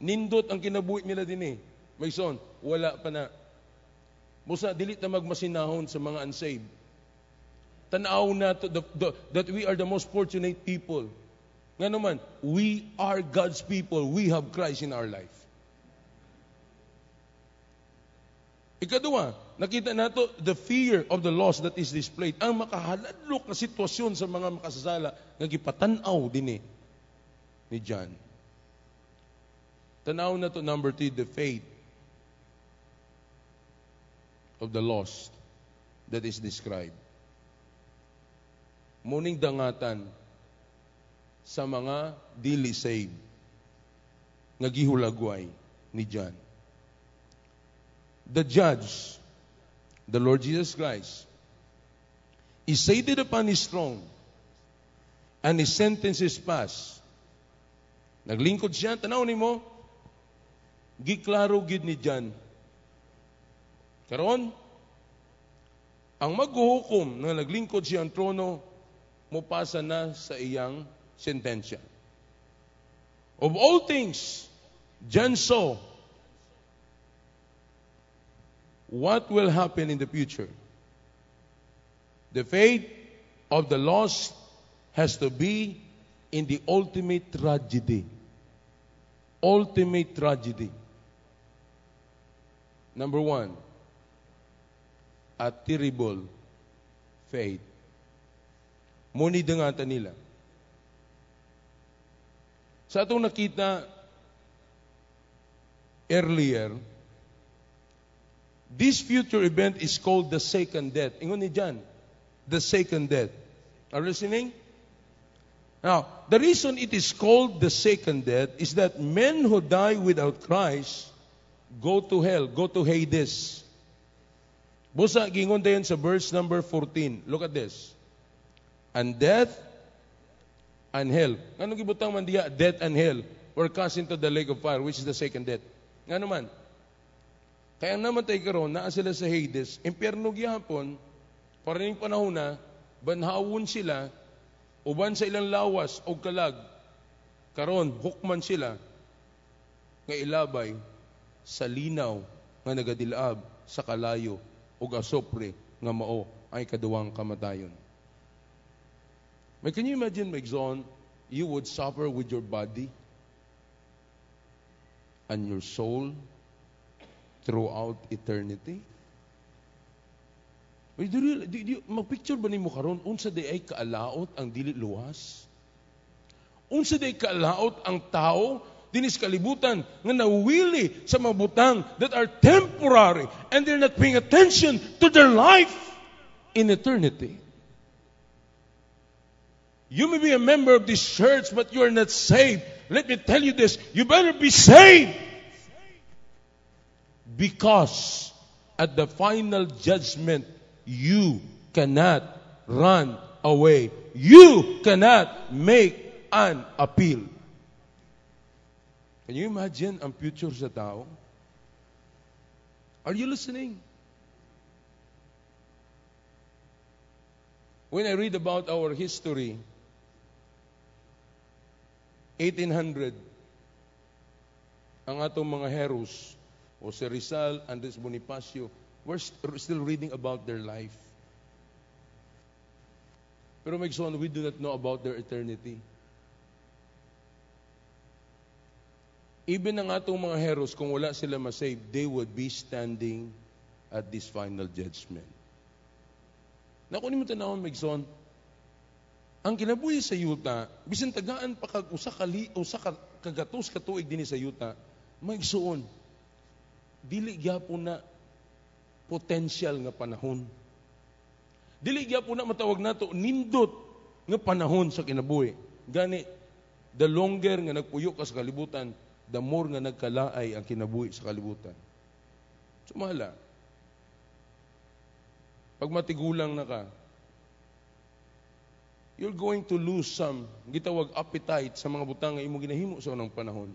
Nindot ang kinabuhi nila din eh. Megson, wala pa na. Musa, dilit na magmasinahon sa mga unsaved. Tanaw na to the, the, that we are the most fortunate people. Nga naman, we are God's people. We have Christ in our life. Ikadua, nakita nato the fear of the lost that is displayed. Ang makahaladlok na sitwasyon sa mga makasasala nga gipatanaw dinhi ni John. Tanaw na to number three, the faith of the lost that is described. Muning dangatan sa mga dili saved nga gihulagway ni John. The judge, the Lord Jesus Christ, is seated upon his throne and his sentence is passed. Naglingkod siya, tanaw ni mo, giklaro gid ni John. Karon, ang maghuhukom na naglingkod siya ang trono, mupasa na sa iyang sentensya. Of all things, John what will happen in the future. The fate of the lost has to be in the ultimate tragedy. Ultimate tragedy. Number one, a terrible fate. Muni dengatan nila. Sa atong nakita earlier, this future event is called the second death. Ingon ni John, the second death. Are you listening? Now, the reason it is called the second death is that men who die without Christ go to hell, go to Hades. Busa, gingon sa verse number 14. Look at this. And death and hell. Anong gibutang man diya? Death and hell were cast into the lake of fire, which is the second death. Nga naman. Kaya namatay karon, naa sila sa Hades, impyerno gyapon, para ning panahon na, banhawon sila uban sa ilang lawas o kalag karon hukman sila nga ilabay sa linaw nga nagadilab sa kalayo ug asopre nga mao ay kaduwang kamatayon. But can you imagine, Megzon, you would suffer with your body and your soul throughout eternity? Wait, do you, do you, mag-picture ba ni mo karon unsa di ay kaalaot ang dili luwas? Unsa di ay kaalaot ang tao dinis kalibutan nga nawili sa mga butang that are temporary and they're not paying attention to their life in eternity. You may be a member of this church, but you are not saved. Let me tell you this you better be saved. Because at the final judgment, you cannot run away. You cannot make an appeal. Can you imagine ang future sa tao? Are you listening? When I read about our history, 1800, ang atong mga heroes, o si Rizal, Andres Bonifacio, we're st- still reading about their life. Pero may son, we do not know about their eternity. Even ang atong mga heroes, kung wala sila masave, they would be standing at this final judgment. Naku ni mo tanawon, Megson, ang kinabuhi sa yuta, bisan tagaan pa kag usa ka li, usa ka kagatos ka tuig dinhi sa yuta, maigsuon. Dili gyapon na potential nga panahon. Dili gyapon na matawag nato nindot nga panahon sa kinabuhi. Gani the longer nga nagpuyo ka sa kalibutan, the more nga nagkalaay ang kinabuhi sa kalibutan. Sumala. Pag matigulang na ka, you're going to lose some gitawag appetite sa mga butang nga imo ginahimo sa unang panahon.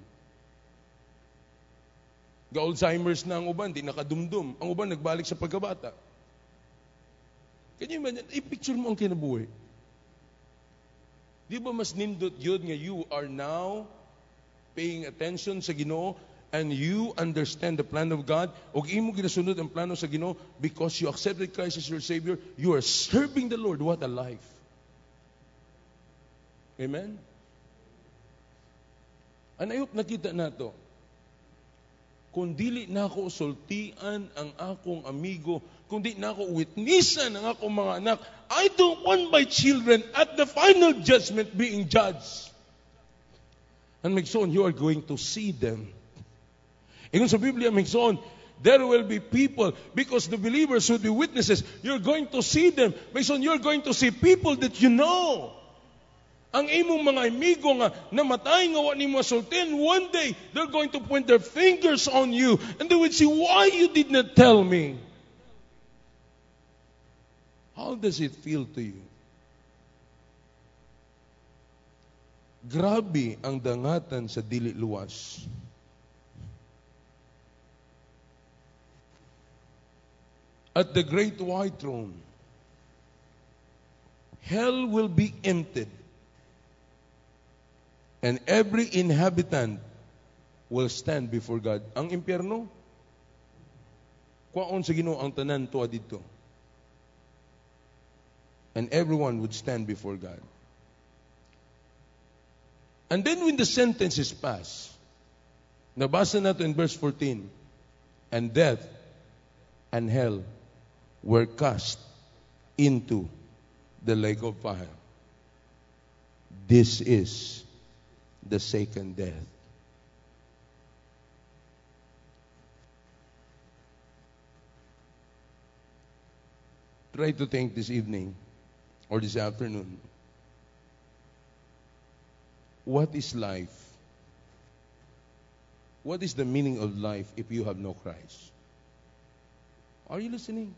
Ga-Alzheimer's na ang uban, di nakadumdum. Ang uban nagbalik sa pagkabata. Can you imagine? I-picture mo ang kinabuhi. Di ba mas nindot yun nga you are now paying attention sa Ginoo and you understand the plan of God ug imo ginasunod ang plano sa Ginoo because you accepted Christ as your Savior, you are serving the Lord. What a life. Amen? Hope nakita na to. Kung dili na ako sultian ang akong amigo, kung di na ako witnessan ang akong mga anak, I don't want my children at the final judgment being judged. And Migson, you are going to see them. Ingon sa Biblia, Migson, there will be people, because the believers will be witnesses, you're going to see them. Migson, you're going to see people that you know. Ang imong mga amigo nga namatay nga wa nimo sultin, one day they're going to point their fingers on you and they would say, why you did not tell me? How does it feel to you? Grabe ang dangatan sa dili luwas. At the great white throne, hell will be emptied and every inhabitant will stand before God. Ang impyerno, kwaon sa Ginoo ang tanan tuwa dito. And everyone would stand before God. And then when the sentence is passed, nabasa nato in verse 14, and death and hell were cast into the lake of fire. This is the second death. Try to think this evening or this afternoon. What is life? What is the meaning of life if you have no Christ? Are you listening?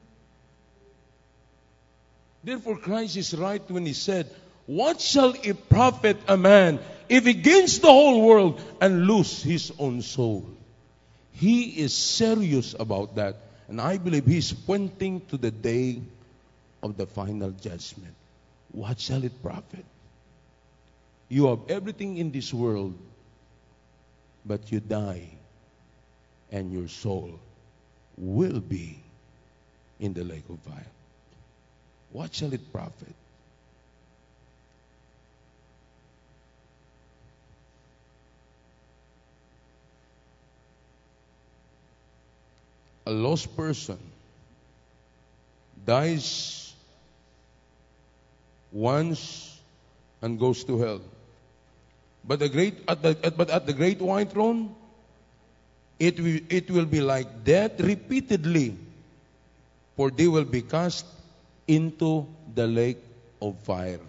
Therefore, Christ is right when he said, What shall it profit a man if he gains the whole world and lose his own soul? He is serious about that. And I believe he's pointing to the day of the final judgment. what shall it profit? You have everything in this world, but you die, and your soul will be in the lake of fire. What shall it profit? A lost person dies once and goes to hell. But the great at the, at, but at the great white throne, it will, it will be like death repeatedly, for they will be cast into the lake of fire.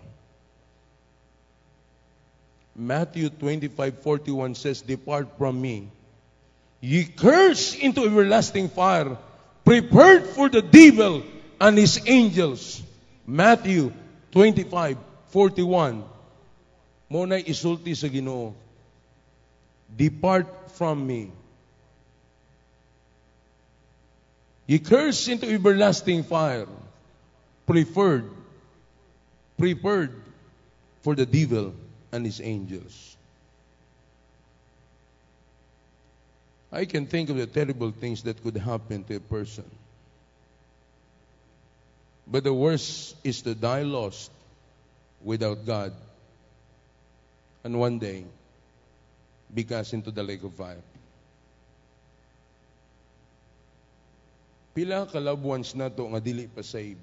Matthew 25:41 says, "Depart from me, ye cursed into everlasting fire, prepared for the devil and his angels." Matthew 25:41. Mo na isulti sa Ginoo. Depart from me. Ye cursed into everlasting fire, preferred, prepared for the devil and his angels. I can think of the terrible things that could happen to a person. But the worst is to die lost without God and one day be cast into the lake of fire. Pila ka loved ones na to nga dili pa saved?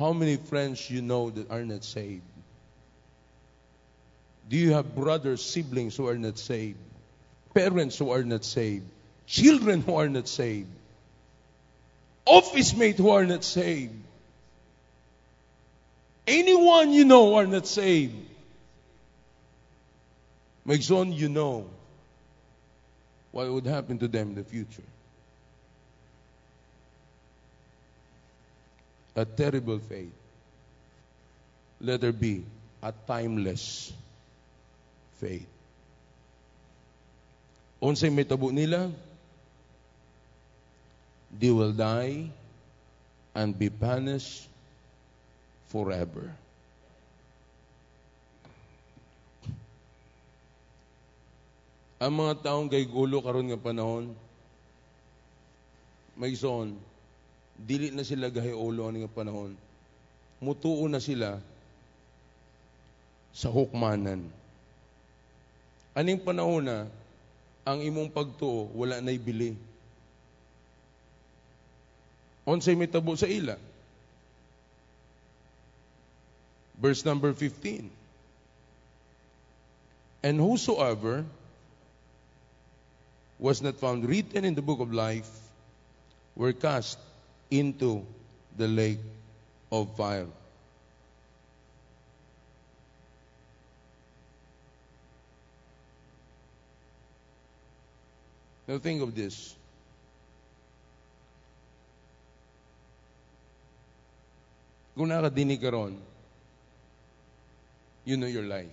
How many friends you know that are not saved? Do you have brothers, siblings who are not saved? Parents who are not saved? Children who are not saved? Office mates who are not saved? Anyone you know are not saved? My son, you know what would happen to them in the future. A terrible fate. Let there be a timeless fate. Unsay may tabo nila, they will die and be punished forever. Ang mga taong kay gulo karon nga panahon, may son, dili na sila gahiulo ani nga panahon. Mutuo na sila sa hukmanan. Aning panahon na ang imong pagtuo wala na ibili. Unsay may tabo sa ila? Verse number 15. And whosoever was not found written in the book of life were cast into the lake of fire. Now think of this. Kung nakadinig ka ron, you know your life.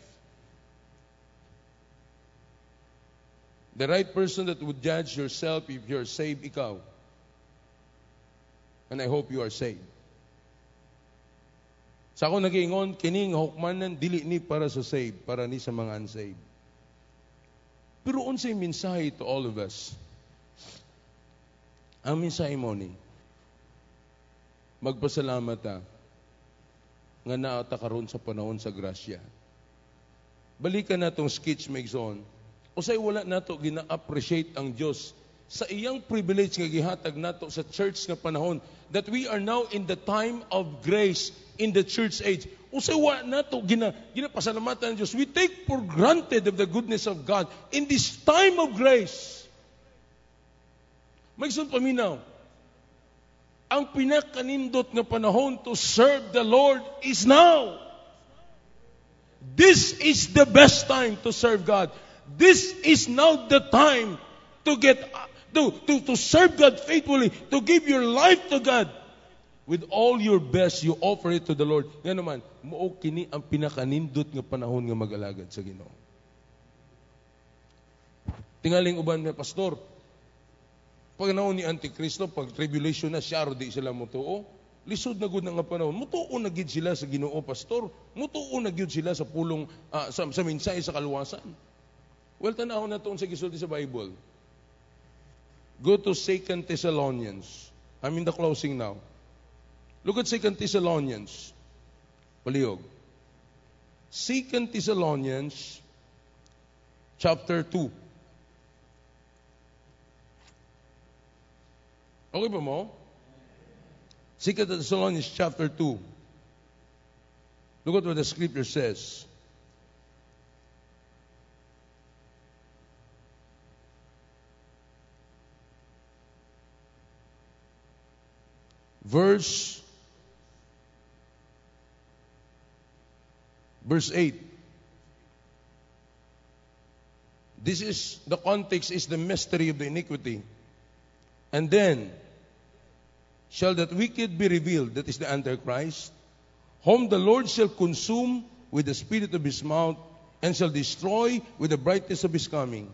The right person that would judge yourself if you're saved, ikaw. And I hope you are saved. Sa ako nagingon, kining hukmanan, dili ni para sa saved, para ni sa mga unsaved. Pero unsay mensahe to all of us? Ang mensahe mo ni, magpasalamat ta, nga naata karon sa panahon sa grasya. Balikan na tong sketch Megson. Usay wala nato gina-appreciate ang Dios sa iyang privilege nga gihatag nato sa church nga panahon that we are now in the time of grace in the church age. Usay wala nato gina ginapasalamatan ang Dios. We take for granted of the goodness of God in this time of grace. Megson paminaw, ang pinakanindot nga panahon to serve the Lord is now. This is the best time to serve God. This is now the time to get to, to, to serve God faithfully, to give your life to God. With all your best, you offer it to the Lord. Nga naman, mo kini ang pinakanindot nga panahon nga mag-alagad sa Ginoo. Tingaling uban nga pastor, pag naon ni Antikristo, pag tribulation na siya, di sila mo tuo. lisod na gud nga panahon mutuo na gid sila sa Ginoo pastor mutuo na gid sila sa pulong ah, sa, sa mensahe sa kaluwasan well tanaw na tuon sa gisulti sa Bible go to 2 Thessalonians I'm in the closing now look at 2 Thessalonians palihog 2 Thessalonians chapter 2 Okay ba mo? 2 Thessalonians chapter 2. Look at what the scripture says. Verse verse 8. This is the context is the mystery of the iniquity. And then shall that wicked be revealed, that is the Antichrist, whom the Lord shall consume with the spirit of his mouth, and shall destroy with the brightness of his coming.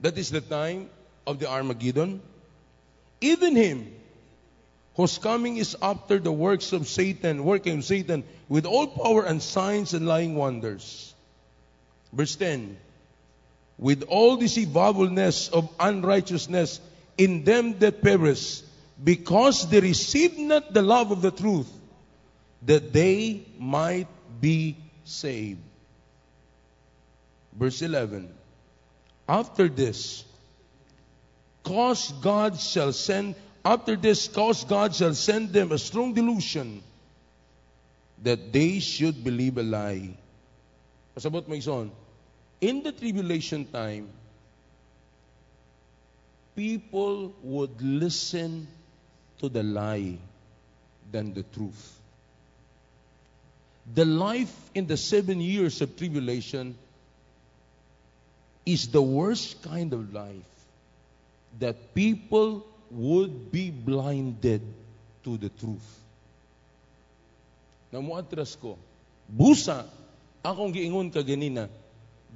That is the time of the Armageddon. Even him whose coming is after the works of Satan, working of Satan with all power and signs and lying wonders. Verse 10 With all deceivableness of unrighteousness in them that perish, because they received not the love of the truth, that they might be saved. Verse 11 After this, cause God shall send, after this, cause God shall send them a strong delusion that they should believe a lie. Pasabot mo son. In the tribulation time, people would listen to the lie than the truth. The life in the seven years of tribulation is the worst kind of life that people would be blinded to the truth. Namuatras ko, busa, akong giingon ka ganina,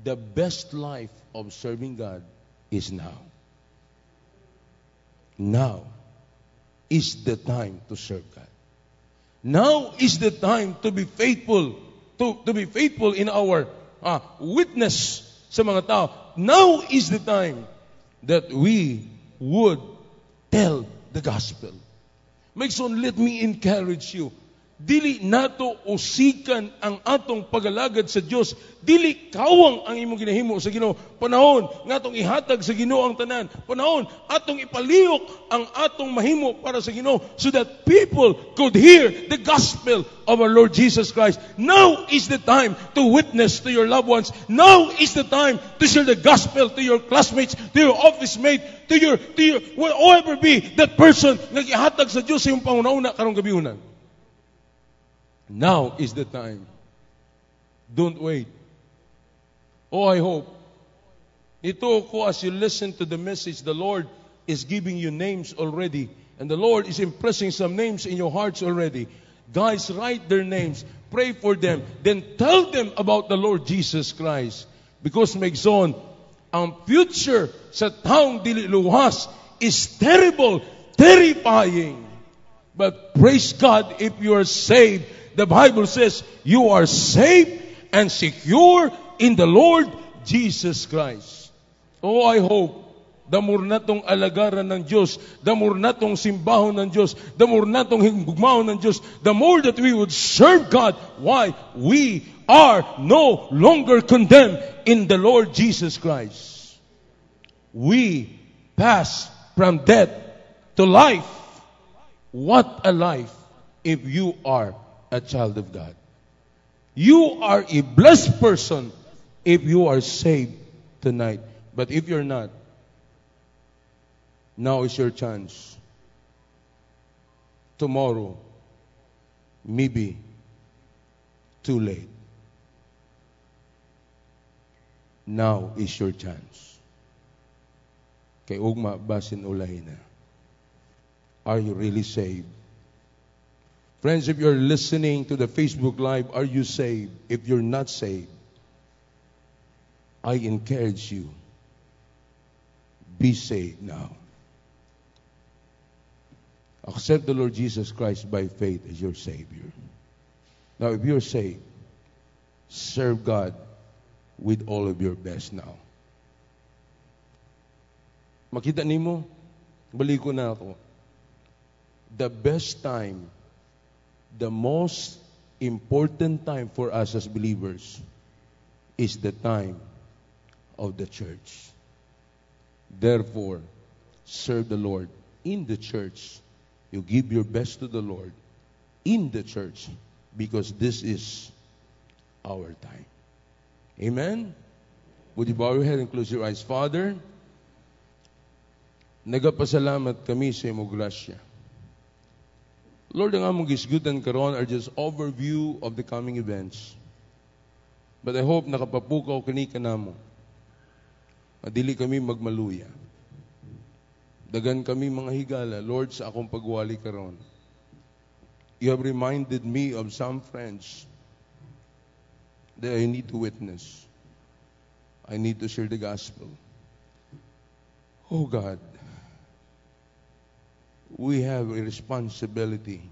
the best life of serving God is now. Now is the time to serve God. Now is the time to be faithful, to, to be faithful in our uh, witness sa mga tao. Now is the time that we would tell the gospel. Make so let me encourage you dili nato usikan ang atong pagalagad sa Dios dili kawang ang imong ginahimo sa Ginoo. Panahon nga atong ihatag sa Ginoo ang tanan. Panahon atong ipalihok ang atong mahimo para sa Ginoo so that people could hear the gospel of our Lord Jesus Christ. Now is the time to witness to your loved ones. Now is the time to share the gospel to your classmates to your office mate to your to your whoever be that person nga gihatag sa Dios sa imong pangunauna karong gabiunan now is the time. Don't wait. Oh, I hope. Ito ko, as you listen to the message, the Lord is giving you names already. And the Lord is impressing some names in your hearts already. Guys, write their names. Pray for them. Then tell them about the Lord Jesus Christ. Because, Megzon, ang future sa taong dili luwas is terrible, terrifying. But praise God if you are saved the Bible says you are safe and secure in the Lord Jesus Christ. Oh, I hope damur natong alagaran ng Diyos, damur natong simbahon ng Diyos, damur natong hingugmahon ng Diyos, the more that we would serve God. Why? We are no longer condemned in the Lord Jesus Christ. We pass from death to life. What a life if you are a child of God. You are a blessed person if you are saved tonight. But if you're not, now is your chance. Tomorrow, maybe too late. Now is your chance. Kay ugma basin ulay na. Are you really saved? Friends, if you're listening to the Facebook Live, are you saved? If you're not saved, I encourage you, be saved now. accept the Lord Jesus Christ by faith as your Savior. Now, if you're saved, serve God with all of your best now. Makita nimo, baliko na ako. The best time, the most important time for us as believers is the time of the church. Therefore, serve the Lord in the church. You give your best to the Lord in the church because this is our time. Amen? Would you bow your head and close your eyes? Father, nagapasalamat kami sa imo grasya. Lord, ang among gisgutan karon are just overview of the coming events. But I hope nakapapukaw kani kanamo. Madili kami magmaluya. Dagan kami mga higala, Lord, sa akong pagwali karon. You have reminded me of some friends that I need to witness. I need to share the gospel. Oh God, we have a responsibility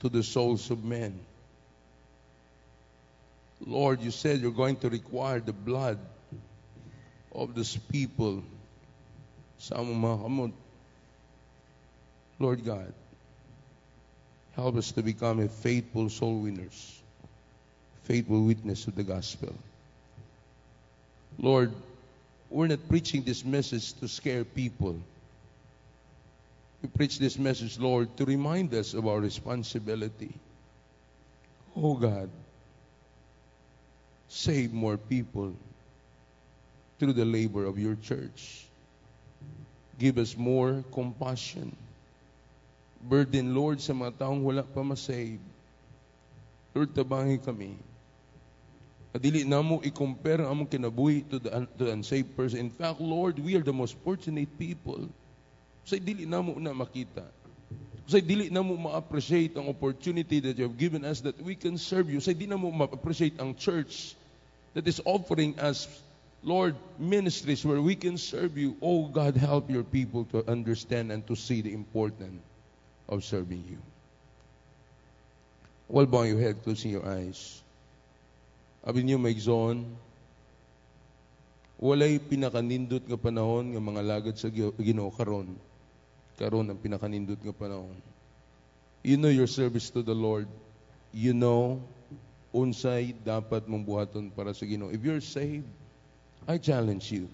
to the souls of men. Lord, you said you're going to require the blood of this people. Lord God, help us to become a faithful soul winners, faithful witness of the gospel. Lord, we're not preaching this message to scare people. We preach this message, Lord, to remind us of our responsibility. Oh God, save more people through the labor of your church. Give us more compassion. Burden, Lord, sa mga taong wala pa masave. Lord, tabangi kami. Adili na mo i-compare ang among kinabuhi to the, to the unsaved person. In fact, Lord, we are the most fortunate people. Say dili na mo na makita. Say dili na mo ma-appreciate ang opportunity that you have given us that we can serve you. Say di na mo ma-appreciate ang church that is offering us, Lord, ministries where we can serve you. Oh God, help your people to understand and to see the importance of serving you. While bowing your head, closing your eyes. Abi niyo zone, walay pinakanindot nga panahon nga mga lagad sa Ginoo karon. Karon ang pinakanindot nga panahon. You know your service to the Lord. You know unsay dapat mong buhaton para sa Ginoo. If you're saved, I challenge you.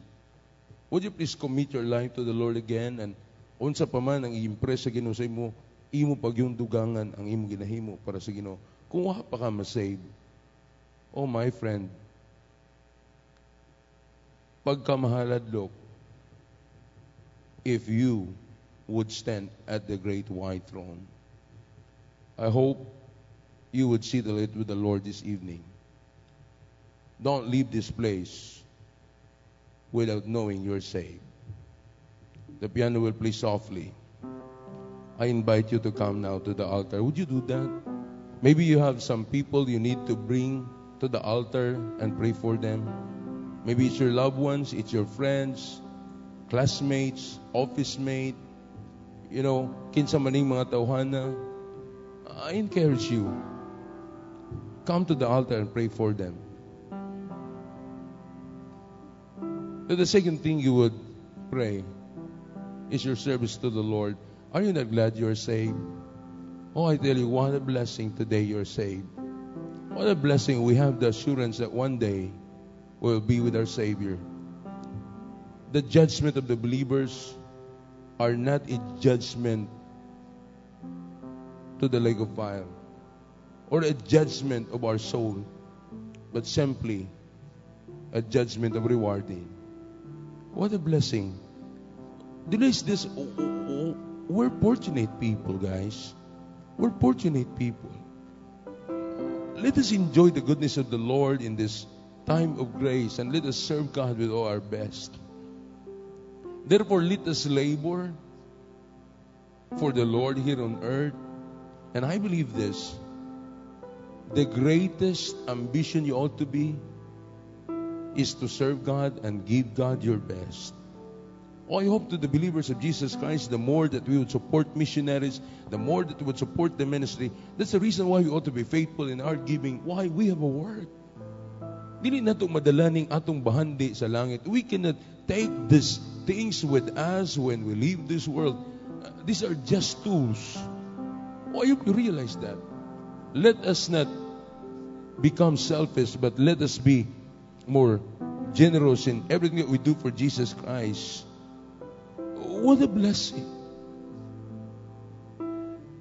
Would you please commit your life to the Lord again and unsa pa man ang i-impress sa Ginoo sa imo, imo pag yung dugangan ang imo ginahimo para sa Ginoo. Kung wa pa ka ma-save, oh my friend, pagkamahaladlok, if you would stand at the great white throne, I hope you would light with the Lord this evening. Don't leave this place without knowing you're saved. The piano will play softly. I invite you to come now to the altar. Would you do that? Maybe you have some people you need to bring to the altar and pray for them. Maybe it's your loved ones, it's your friends, classmates, office mate, you know, kinsa maning mga tawhana. I encourage you. Come to the altar and pray for them. Then the second thing you would pray is your service to the Lord. Are you not glad you're saved? Oh, I tell you, what a blessing today you're saved. What a blessing we have the assurance that one day we'll be with our Savior. The judgment of the believers are not a judgment to the lake of fire or a judgment of our soul, but simply a judgment of rewarding. What a blessing. Delays this. oh, oh, oh, We're fortunate people, guys. We're fortunate people. Let us enjoy the goodness of the Lord in this time of grace and let us serve God with all our best. Therefore, let us labor for the Lord here on earth. And I believe this the greatest ambition you ought to be is to serve God and give God your best. Oh, I hope to the believers of Jesus Christ, the more that we would support missionaries, the more that we would support the ministry. That's the reason why we ought to be faithful in our giving. Why? We have a word. Dili na itong madalaning atong bahandi sa langit. We cannot take these things with us when we leave this world. Uh, these are just tools. Hope you realize that. Let us not become selfish, but let us be more generous in everything that we do for Jesus Christ. What a blessing.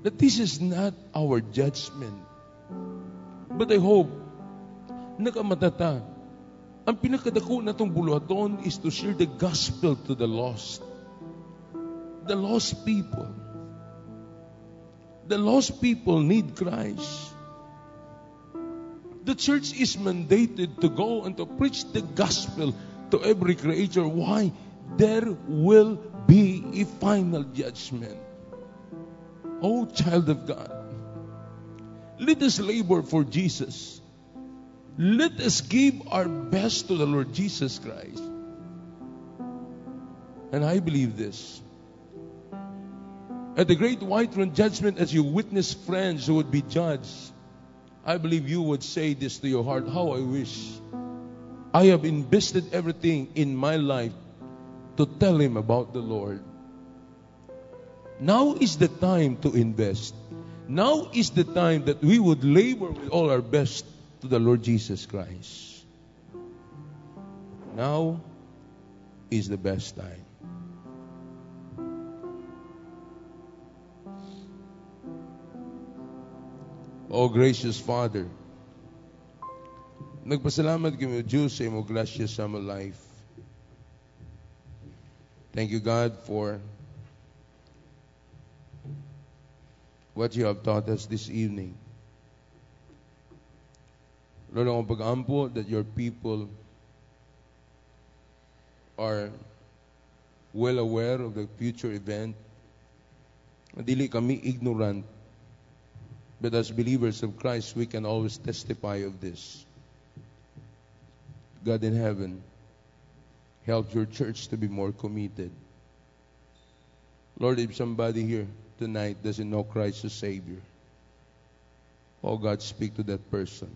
That this is not our judgment. But I hope, nakamatata, ang pinakadako na itong buluhaton is to share the gospel to the lost. The lost people. The lost people need Christ. The church is mandated to go and to preach the gospel to every creature. Why? There will be a final judgment. Oh, child of God, let us labor for Jesus. Let us give our best to the Lord Jesus Christ. And I believe this. At the great white throne judgment, as you witness friends who would be judged, I believe you would say this to your heart How I wish I have invested everything in my life to tell him about the Lord. Now is the time to invest. Now is the time that we would labor with all our best to the Lord Jesus Christ. Now is the best time. Oh gracious Father, nagpasalamat kami Diyos sa imo grasya sa among life. Thank you God for what you have taught us this evening. Lord, ang pag-ampo that your people are well aware of the future event. Dili kami ignorant But as believers of Christ, we can always testify of this. God in heaven, help your church to be more committed. Lord, if somebody here tonight doesn't know Christ as Savior, oh God, speak to that person.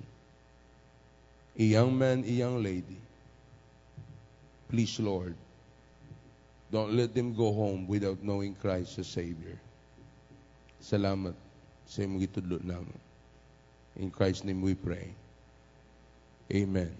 A young man, a young lady. Please, Lord, don't let them go home without knowing Christ as Savior. Salamat sa imong namo. In Christ's name we pray. Amen.